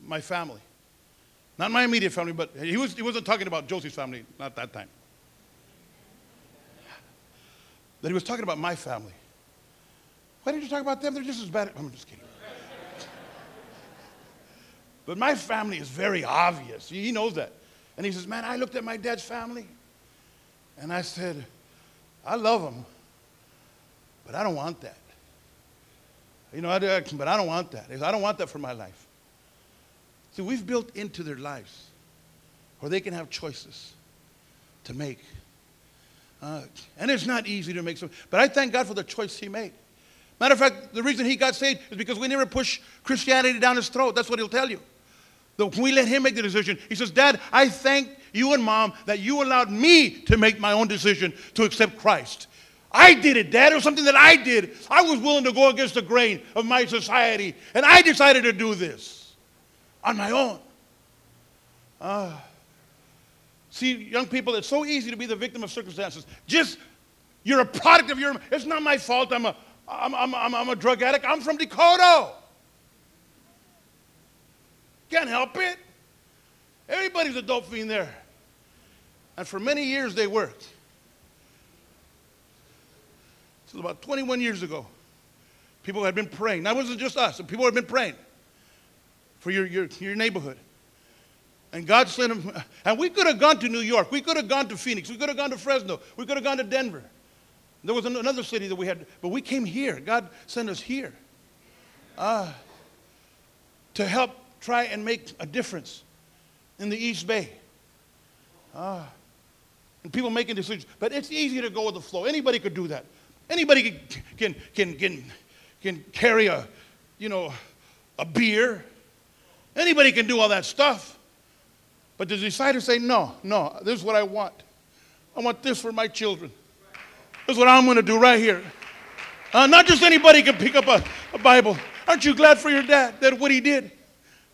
my family. Not my immediate family, but he, was, he wasn't talking about Josie's family, not that time. That he was talking about my family. Why did you talk about them? They're just as bad. I'm just kidding. but my family is very obvious. He knows that. And he says, Man, I looked at my dad's family and I said, I love them, but I don't want that. You know, I do, but I don't want that. I don't want that for my life. See, we've built into their lives where they can have choices to make. Uh, and it's not easy to make some, but I thank God for the choice he made. Matter of fact, the reason he got saved is because we never push Christianity down his throat. That's what he'll tell you. That we let him make the decision. He says, Dad, I thank you and mom that you allowed me to make my own decision to accept Christ. I did it, Dad. It was something that I did. I was willing to go against the grain of my society, and I decided to do this on my own. Uh, see, young people, it's so easy to be the victim of circumstances. Just, you're a product of your, it's not my fault. I'm a, I'm, I'm, I'm, I'm a drug addict. I'm from Dakota. Can't help it. Everybody's a dope fiend there. And for many years they worked. Was about 21 years ago. People had been praying. That wasn't just us. People had been praying for your, your, your neighborhood. And God sent him. And we could have gone to New York. We could have gone to Phoenix. We could have gone to Fresno. We could have gone to Denver. There was another city that we had, but we came here. God sent us here uh, to help try and make a difference in the East Bay. Uh, and people making decisions. But it's easy to go with the flow. Anybody could do that. Anybody can, can, can, can, can carry a, you know, a beer Anybody can do all that stuff. But the decide to say, no, no, this is what I want. I want this for my children. This is what I'm going to do right here. Uh, not just anybody can pick up a, a Bible. Aren't you glad for your dad that what he did?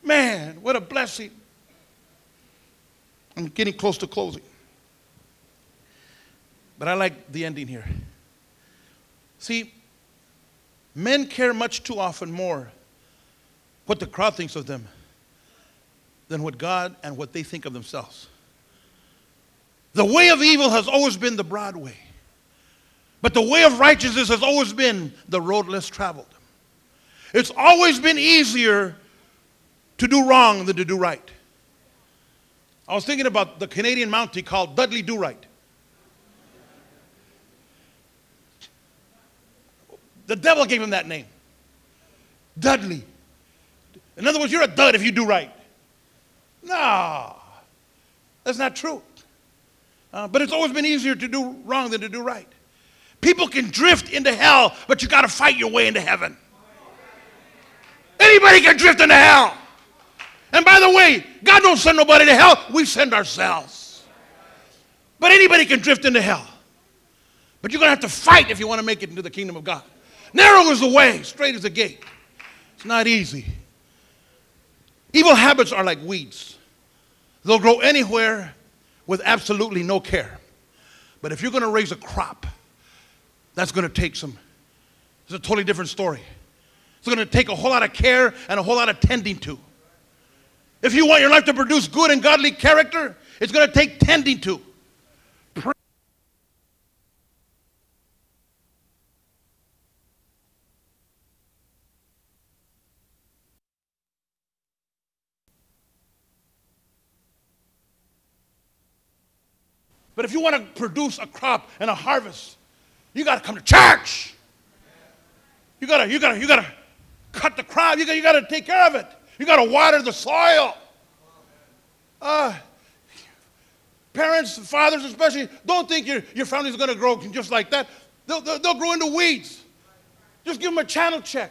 Man, what a blessing. I'm getting close to closing. But I like the ending here. See, men care much too often more what the crowd thinks of them than what God and what they think of themselves. The way of evil has always been the broad way, but the way of righteousness has always been the road less traveled. It's always been easier to do wrong than to do right. I was thinking about the Canadian Mountie called Dudley Do Right. The devil gave him that name. Dudley. In other words, you're a dud if you do right. No, that's not true. Uh, but it's always been easier to do wrong than to do right. People can drift into hell, but you got to fight your way into heaven. Anybody can drift into hell. And by the way, God don't send nobody to hell, we send ourselves. But anybody can drift into hell. But you're going to have to fight if you want to make it into the kingdom of God. Narrow is the way, straight is the gate. It's not easy. Evil habits are like weeds, they'll grow anywhere with absolutely no care. But if you're going to raise a crop, that's going to take some, it's a totally different story. It's going to take a whole lot of care and a whole lot of tending to. If you want your life to produce good and godly character, it's going to take tending to. Pray. But if you want to produce a crop and a harvest, you got to come to church. You got to, you got to, you got to cut the crop. You got, you got to take care of it. You got to water the soil. Uh, parents, fathers especially, don't think your, your family's going to grow just like that. They'll, they'll, they'll grow into weeds. Just give them a channel check.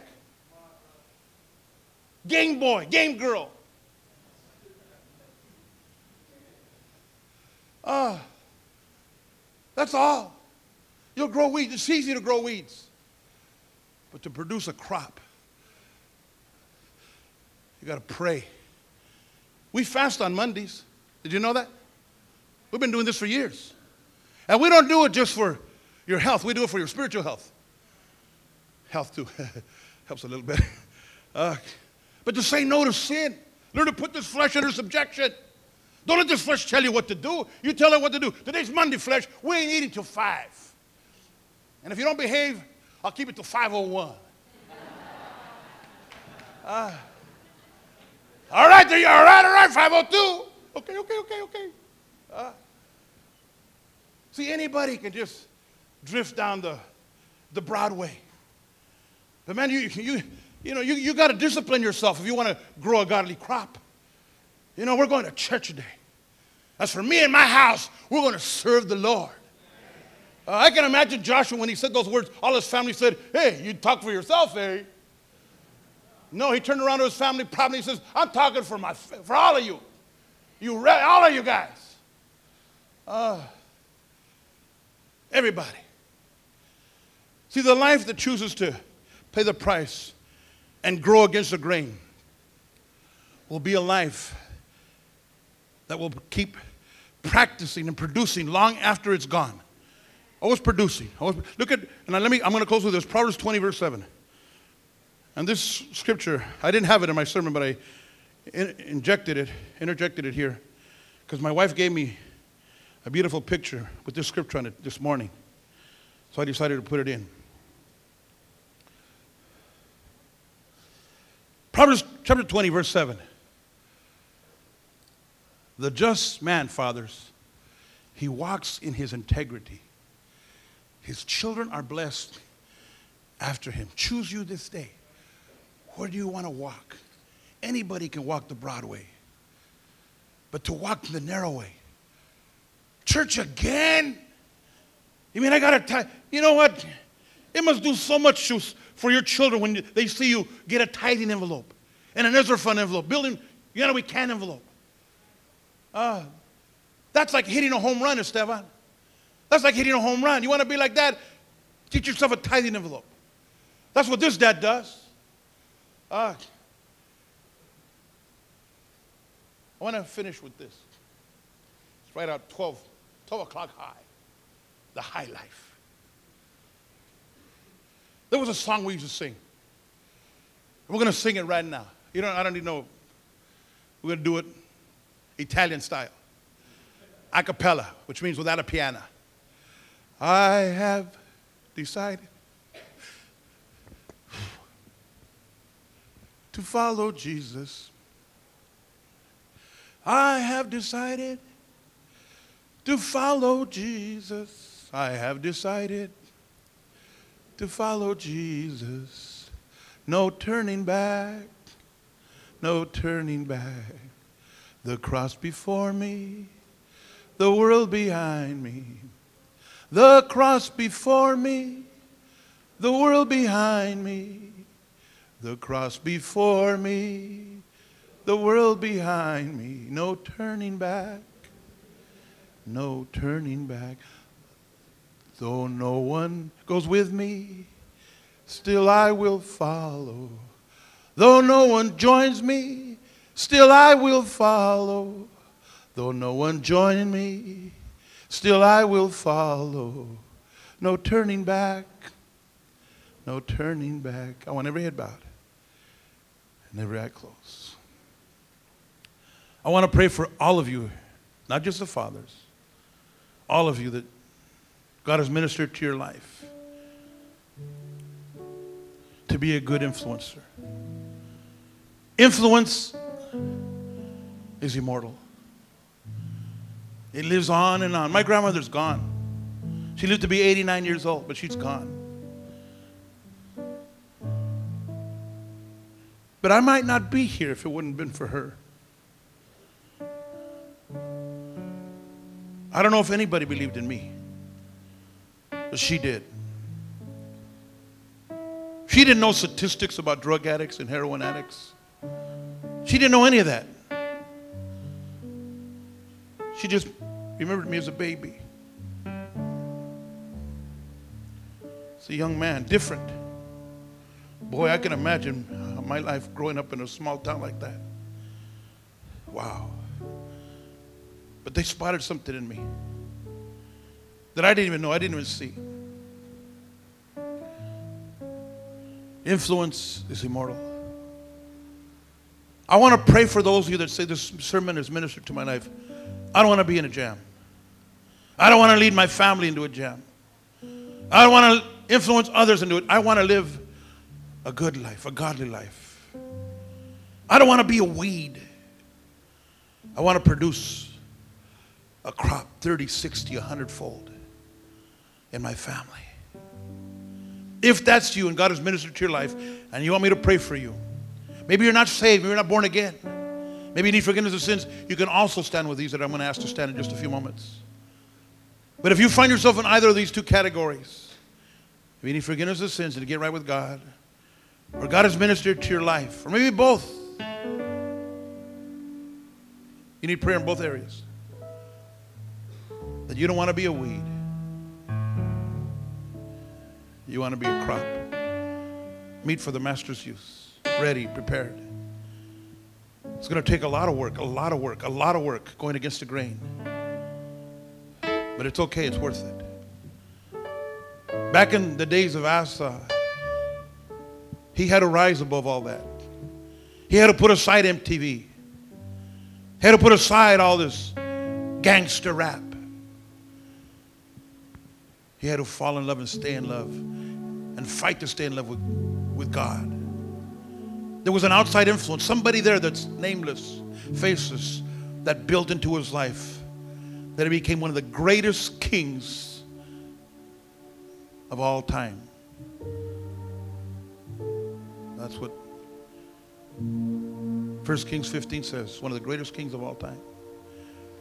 Game boy, game girl. Uh, that's all. You'll grow weeds. It's easy to grow weeds. But to produce a crop, you got to pray. We fast on Mondays. Did you know that? We've been doing this for years. And we don't do it just for your health, we do it for your spiritual health. Health, too, [LAUGHS] helps a little bit. [LAUGHS] Uh, but to say no to sin, learn to put this flesh under subjection. Don't let this flesh tell you what to do. You tell it what to do. Today's Monday, flesh. We ain't eating till 5. And if you don't behave, I'll keep it till 501. Uh, [LAUGHS] all right. All right, all right, 502. Okay, okay, okay, okay. Uh, see, anybody can just drift down the, the Broadway. But man, you, you, you know, you, you got to discipline yourself if you want to grow a godly crop. You know, we're going to church today. As for me and my house, we're going to serve the Lord. Uh, I can imagine Joshua when he said those words, all his family said, Hey, you talk for yourself, eh? No, he turned around to his family proudly and says, I'm talking for, my, for all of you. You, all of you guys. Uh, everybody. See, the life that chooses to pay the price and grow against the grain will be a life that will keep practicing and producing long after it's gone. Always producing. Always, look at, and let me, I'm going to close with this Proverbs 20, verse 7. And this scripture, I didn't have it in my sermon, but I in, injected it, interjected it here, because my wife gave me a beautiful picture with this scripture on it this morning. So I decided to put it in. Proverbs chapter 20, verse 7. The just man, fathers, he walks in his integrity. His children are blessed after him. Choose you this day. Where do you want to walk? Anybody can walk the broad way, but to walk the narrow way. Church again? You mean I got to you know what? It must do so much for your children when they see you get a tithing envelope and an Ezra fund envelope, building, you know, we can envelope. Uh, that's like hitting a home run, Esteban. That's like hitting a home run. You want to be like that? Get yourself a tithing envelope. That's what this dad does. Uh, I want to finish with this. It's right out 12, 12 o'clock high. The high life. There was a song we used to sing. We're going to sing it right now. You know, I don't even know. We're going to do it Italian style. A cappella, which means without a piano. I have decided to follow Jesus. I have decided to follow Jesus. I have decided to follow Jesus. No turning back, no turning back. The cross before me, the world behind me. The cross before me, the world behind me. The cross before me, the world behind me. No turning back, no turning back. Though no one goes with me, still I will follow. Though no one joins me, still I will follow. Though no one join me, still I will follow. No turning back, no turning back. I want every head bowed and every eye closed. I want to pray for all of you, not just the fathers, all of you that God has ministered to your life to be a good influencer. Influence is immortal. It lives on and on. My grandmother's gone. She lived to be 89 years old, but she's gone. But I might not be here if it wouldn't have been for her. I don't know if anybody believed in me, but she did. She didn't know statistics about drug addicts and heroin addicts. She didn't know any of that. She just remembered me as a baby. It's a young man, different. Boy, I can imagine my life growing up in a small town like that. Wow. But they spotted something in me that I didn't even know, I didn't even see. Influence is immortal. I want to pray for those of you that say this sermon has ministered to my life. I don't want to be in a jam. I don't want to lead my family into a jam. I don't want to influence others into it. I want to live a good life, a godly life. I don't want to be a weed. I want to produce a crop 30, 60, 100 fold in my family. If that's you and God has ministered to your life and you want me to pray for you, maybe you're not saved, maybe you're not born again, maybe you need forgiveness of sins, you can also stand with these that I'm going to ask to stand in just a few moments. But if you find yourself in either of these two categories, if you need forgiveness of sins and to get right with God, or God has ministered to your life, or maybe both, you need prayer in both areas. That you don't want to be a weed. You want to be a crop. Meet for the master's use. Ready, prepared. It's going to take a lot of work, a lot of work, a lot of work going against the grain. But it's okay, it's worth it. Back in the days of Asa, he had to rise above all that. He had to put aside MTV. He had to put aside all this gangster rap. He had to fall in love and stay in love and fight to stay in love with, with God. There was an outside influence, somebody there that's nameless, faceless, that built into his life, that he became one of the greatest kings of all time. That's what 1 Kings 15 says, one of the greatest kings of all time.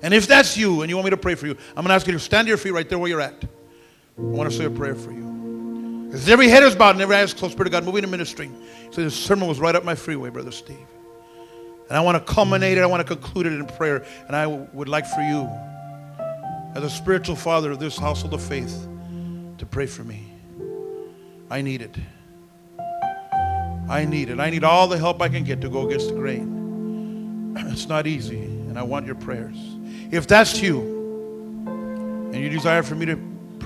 And if that's you and you want me to pray for you, I'm going to ask you to stand to your feet right there where you're at. I want to say a prayer for you. Because every head is bowed and every eye is closed. Spirit of God, moving and ministering. So this sermon was right up my freeway, Brother Steve. And I want to culminate it, I want to conclude it in prayer. And I would like for you, as a spiritual father of this household of faith, to pray for me. I need it. I need it. I need all the help I can get to go against the grain. [CLEARS THROAT] It's not easy, and I want your prayers. If that's you, and you desire for me to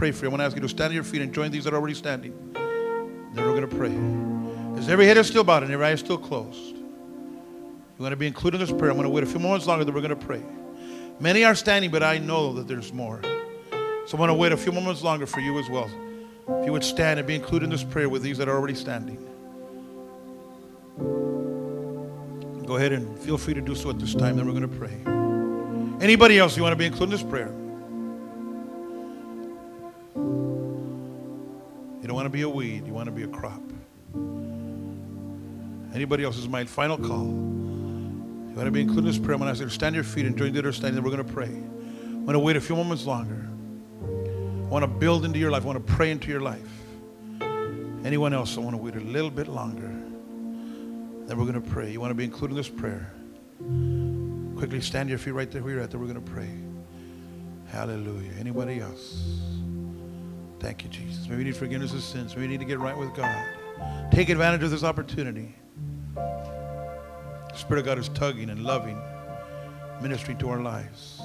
pray for you, I want to ask you to stand on your feet and join these that are already standing. Then we're going to pray. As every head is still bowed and every eye is still closed, you want to be included in this prayer. I'm going to wait a few moments longer, then we're going to pray. Many are standing, but I know that there's more. So I'm going to wait a few moments longer for you as well. If you would stand and be included in this prayer with these that are already standing. Go ahead and feel free to do so at this time, then we're going to pray. Anybody else you want to be included in this prayer? You don't want to be a weed, you want to be a crop. Anybody else? Is my final call. You want to be included in this prayer? I'm going to ask you to stand your feet and join the other standing. We're going to pray. I'm going to wait a few moments longer. I want to build into your life. I want to pray into your life. Anyone else? I want to wait a little bit longer. Then we're going to pray. You want to be included in this prayer? Quickly stand your feet right there where you're at. Then we're going to pray. Hallelujah. Anybody else? Thank you, Jesus. Maybe you need forgiveness of sins. Maybe you need to get right with God. Take advantage of this opportunity. The Spirit of God is tugging and loving, ministering to our lives.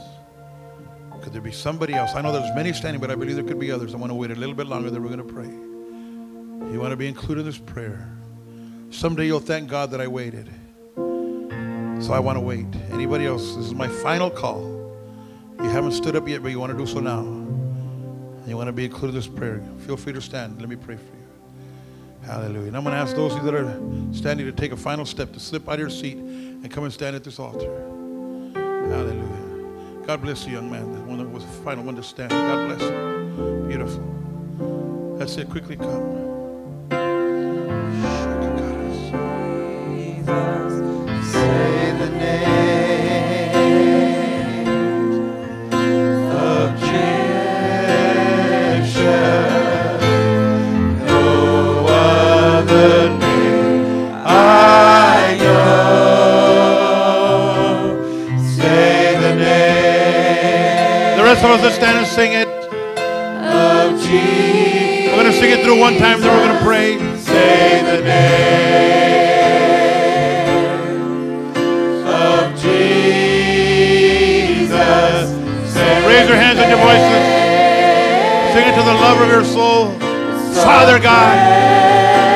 Could there be somebody else? I know there's many standing, but I believe there could be others. I want to wait a little bit longer, then we're going to pray. You want to be included in this prayer. Someday you'll thank God that I waited. So I want to wait. Anybody else? This is my final call. You haven't stood up yet, but you want to do so now. And you want to be included in this prayer. Feel free to stand. Let me pray for you. Hallelujah. And I'm going to ask those of you that are standing to take a final step to slip out of your seat and come and stand at this altar. Hallelujah. God bless you, young man. The one that was the final one to stand. God bless you. Beautiful. That's it. Quickly come. Stand and sing it. We're going to sing it through one time, then we're going to pray. Say the name of Jesus. Say Raise your hands and your voices. Sing it to the lover of your soul. Father God.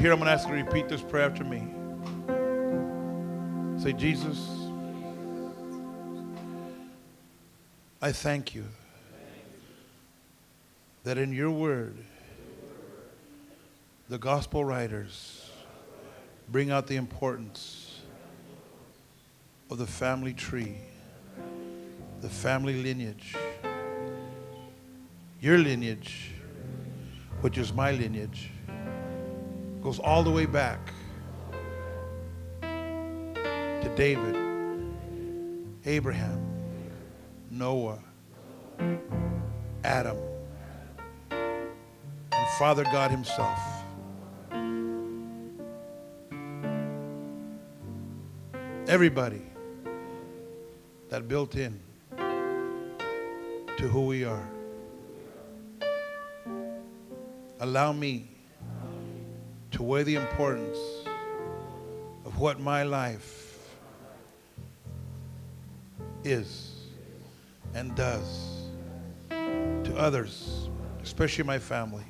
Here, I'm going to ask you to repeat this prayer after me. Say, Jesus, I thank you that in your word, the gospel writers bring out the importance of the family tree the family lineage. Your lineage, which is my lineage, goes all the way back to David, Abraham, Noah, Adam, and Father God Himself. Everybody that built in to who we are. Allow me to weigh the importance of what my life is and does to others, especially my family.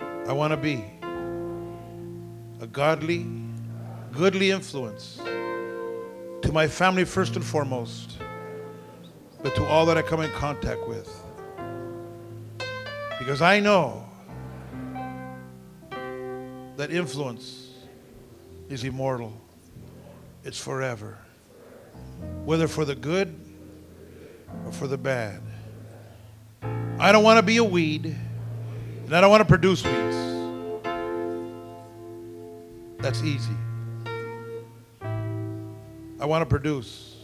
I want to be a godly, goodly influence to my family first and foremost, but to all that I come in contact with. Because I know that influence is immortal, it's forever, whether for the good or for the bad. I don't want to be a weed, and I don't want to produce weeds. That's easy. I want to produce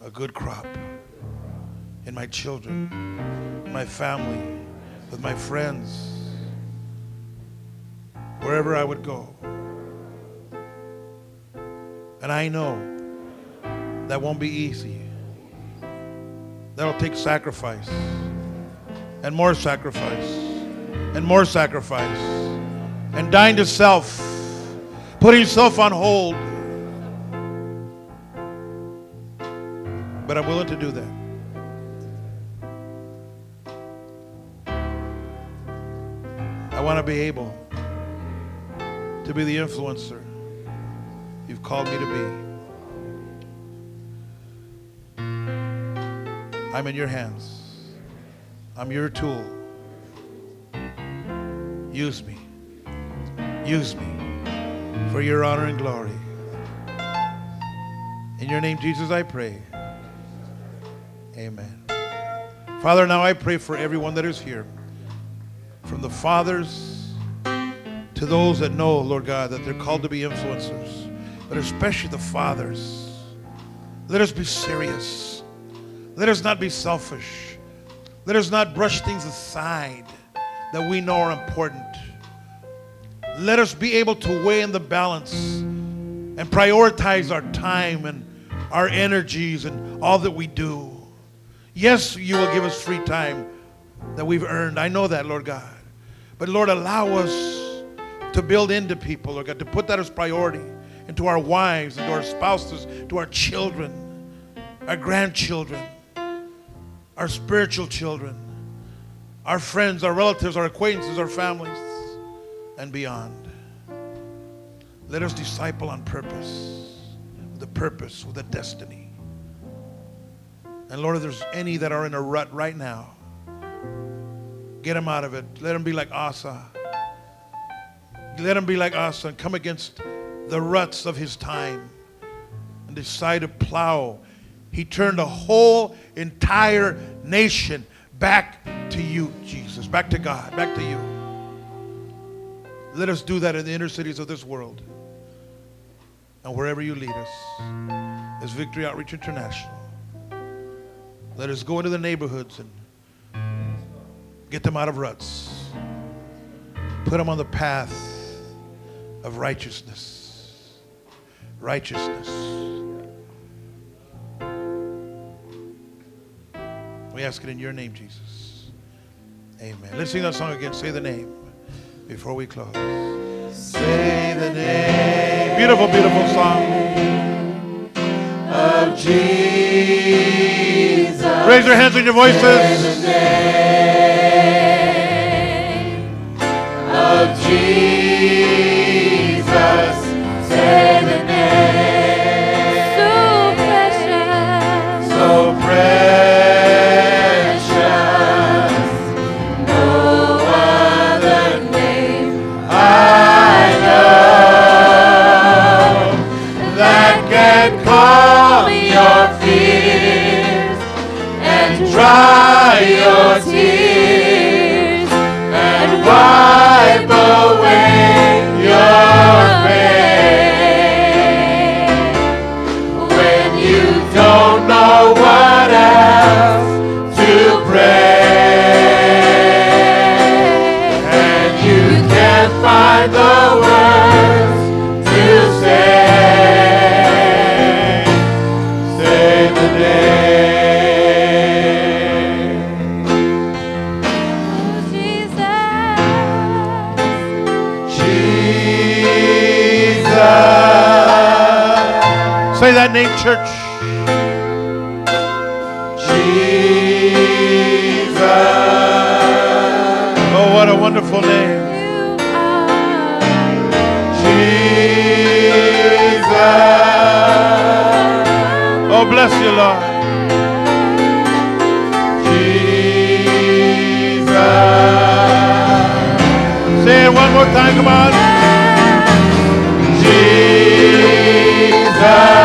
a good crop. in my children, my family, with my friends, wherever I would go. And I know that won't be easy. That'll take sacrifice, and more sacrifice, and more sacrifice, and dying to self, putting self on hold. But I'm willing to do that. Be able to be the influencer you've called me to be. I'm in your hands. I'm your tool. Use me. Use me for your honor and glory. In your name, Jesus, I pray. Amen. Father, now I pray for everyone that is here, from the fathers to those that know, Lord God, that they're called to be influencers, but especially the fathers. Let us be serious. Let us not be selfish. Let us not brush things aside that we know are important. Let us be able to weigh in the balance and prioritize our time and our energies and all that we do. Yes, you will give us free time that we've earned. I know that, Lord God. But Lord, allow us to build into people, Lord God, to put that as priority into our wives, into our spouses, to our children, our grandchildren, our spiritual children, our friends, our relatives, our acquaintances, our families, and beyond. Let us disciple on purpose, with a purpose, with a destiny. And Lord, if there's any that are in a rut right now, get them out of it. Let them be like Asa. Let them be like Asa and come against the ruts of his time and decide to plow. He turned a whole entire nation back to you, Jesus, back to God, back to you. Let us do that in the inner cities of this world and wherever you lead us as Victory Outreach International. Let us go into the neighborhoods and get them out of ruts. Put them on the path of righteousness. Righteousness. We ask it in your name, Jesus. Amen. Let's sing that song again. Say the name before we close. Say the name. Beautiful, beautiful song. of Jesus. Raise your hands and your voices. Your tears and wipe away what a wonderful name. Jesus Oh, bless you, Lord. Jesus Say it one more time. Come on. Jesus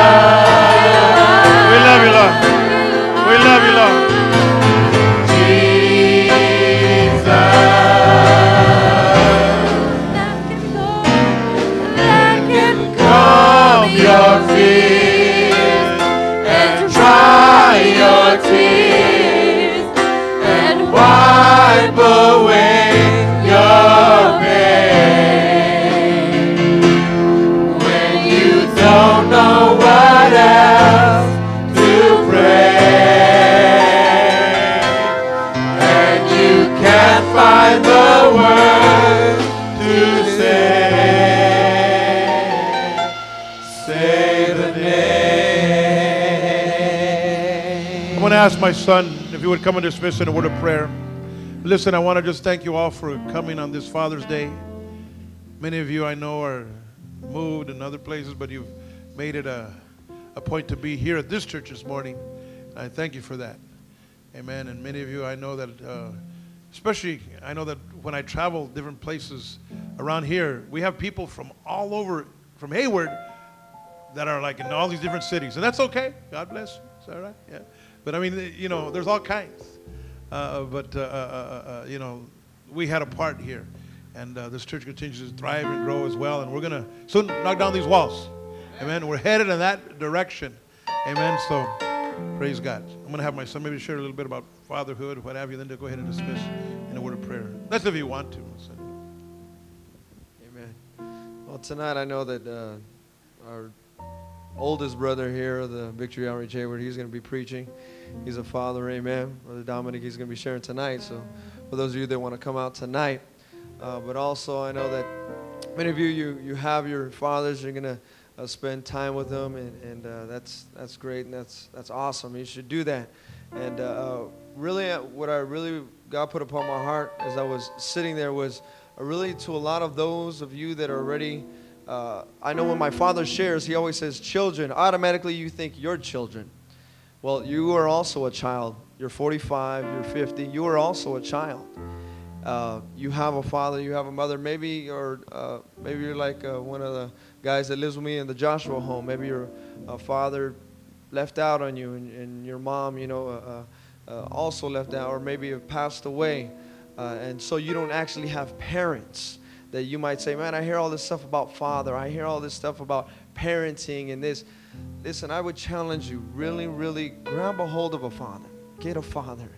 ask my son if he would come and dismiss in a word of prayer. Listen, I want to just thank you all for coming on this Father's Day. Many of you I know are moved in other places, but you've made it a, a point to be here at this church this morning. I thank you for that. Amen. And many of you I know that, uh, especially, I know that when I travel different places around here, we have people from all over, from Hayward, that are like in all these different cities. And that's okay. God bless you. Is that right? Yeah. But I mean, you know, there's all kinds. Uh, but, uh, uh, uh, uh, you know, we had a part here. And uh, this church continues to thrive and grow as well. And we're going to soon knock down these walls. Amen. We're headed in that direction. Amen. So praise God. I'm going to have my son maybe share a little bit about fatherhood, what have you, then to go ahead and dismiss in a word of prayer. That's if you want to. Amen. Well, tonight I know that uh, our oldest brother here, the Victory Outreach Hayward, he's going to be preaching. He's a father, amen. Brother Dominic, he's going to be sharing tonight. So, for those of you that want to come out tonight, uh, but also I know that many of you you, you have your fathers. You're going to uh, spend time with them, and, and uh, that's that's great, and that's that's awesome. You should do that. And uh, uh, really, uh, what I really God put upon my heart as I was sitting there was really to a lot of those of you that are already. Uh, I know when my father shares, he always says, "Children." Automatically, you think you're children. Well, you are also a child. You're 45, you're 50. You are also a child. Uh, you have a father, you have a mother. Maybe, or uh, maybe you're like uh, one of the guys that lives with me in the Joshua home. Maybe your uh, father left out on you, and, and your mom, you know, uh, uh, also left out, or maybe passed away, and so you don't actually have parents that you might say, "Man, I hear all this stuff about father. I hear all this stuff about parenting and this." Listen, I would challenge you, really, really grab a hold of a father. Get a father.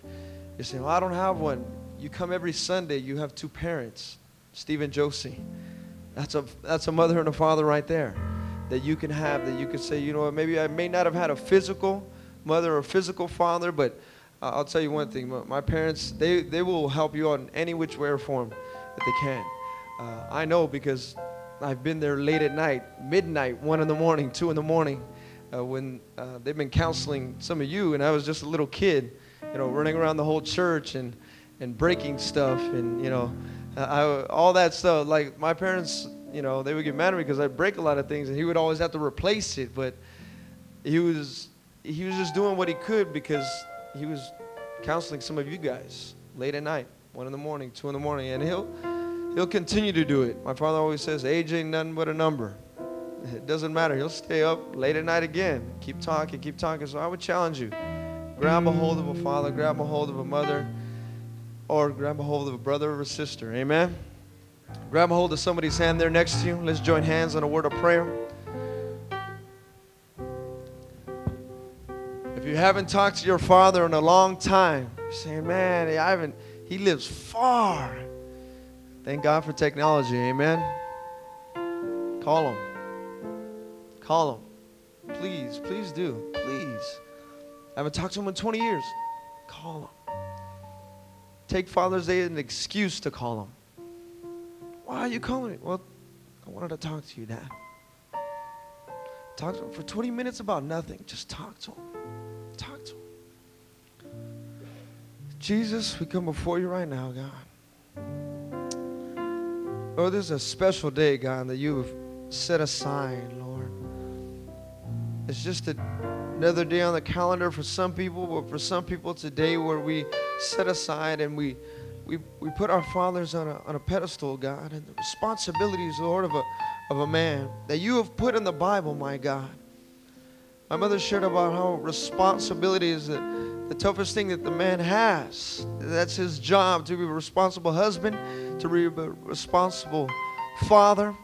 You say, "Well, I don't have one." You come every Sunday. You have two parents, Steve and Josie. That's a that's a mother and a father right there that you can have that you could say, you know what, maybe I may not have had a physical mother or physical father, but uh, I'll tell you one thing. My, my parents, they, they will help you out in any which way or form that they can. Uh, I know because I've been there late at night, midnight, one in the morning, two in the morning, uh, when uh, they've been counseling some of you, and I was just a little kid, you know, running around the whole church and, and breaking stuff and, you know, I, all that stuff. Like my parents, you know, they would get mad at me because I'd break a lot of things, and he would always have to replace it. But he was he was just doing what he could because he was counseling some of you guys late at night, one in the morning, two in the morning, and he'll he'll continue to do it. My father always says, "Age ain't nothing but a number." [LAUGHS] It doesn't matter. He'll stay up late at night again, keep talking, keep talking. So I would challenge you: grab a hold of a father, grab a hold of a mother or grab a hold of a brother or a sister. Amen. Grab a hold of somebody's hand there next to you. Let's join hands in a word of prayer. If you haven't talked to your father in a long time, you're saying, man, I haven't, he lives far. Thank God for technology. Amen. Call him. Call him. Please, please do. Please. I haven't talked to him in 20 years. Call him take Father's Day as an excuse to call him. Why are you calling me? Well, I wanted to talk to you, Dad. Talk to him for 20 minutes about nothing. Just talk to him. Talk to him. Jesus, we come before you right now, God. Oh, this is a special day, God, that you have set aside, Lord. It's just another day on the calendar for some people, but for some people today where we set aside and we we, we put our fathers on a, on a pedestal, God, and the responsibilities, Lord, of a, of a man that you have put in the Bible, my God. My mother shared about how responsibility is the, toughest thing that the man has. That's his job to be a responsible husband, to be a responsible father.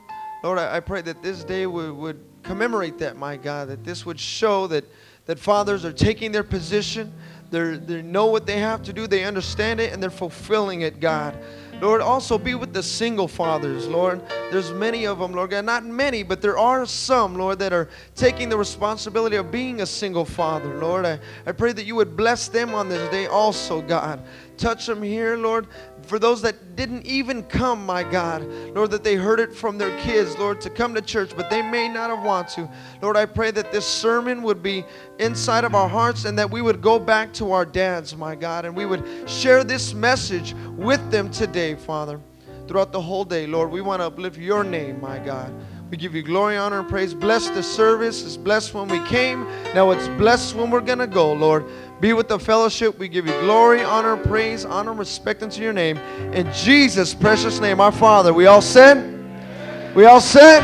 Lord, I, pray that this day would, would commemorate that, my God, that this would show that, that fathers are taking their position, They're, they know what they have to do, they understand it, and they're fulfilling it, God. Lord, also be with the single fathers, Lord. There's many of them, Lord God. Not many, but there are some, Lord, that are taking the responsibility of being a single father, Lord. I, I pray that you would bless them on this day also, God. Touch them here, Lord. For those that didn't even come, my God, Lord, that they heard it from their kids, Lord, to come to church, but they may not have want to. Lord, I pray that this sermon would be inside of our hearts and that we would go back to our dads, my God, and we would share this message with them today, Father. Throughout the whole day, Lord, we want to uplift your name, my God. We give you glory, honor, and praise. Bless the service. It's blessed when we came. Now it's blessed when we're going to go, Lord. Be with the fellowship. We give you glory, honor, praise, honor, respect unto your name. In Jesus' precious name, our Father. We all said? We all said?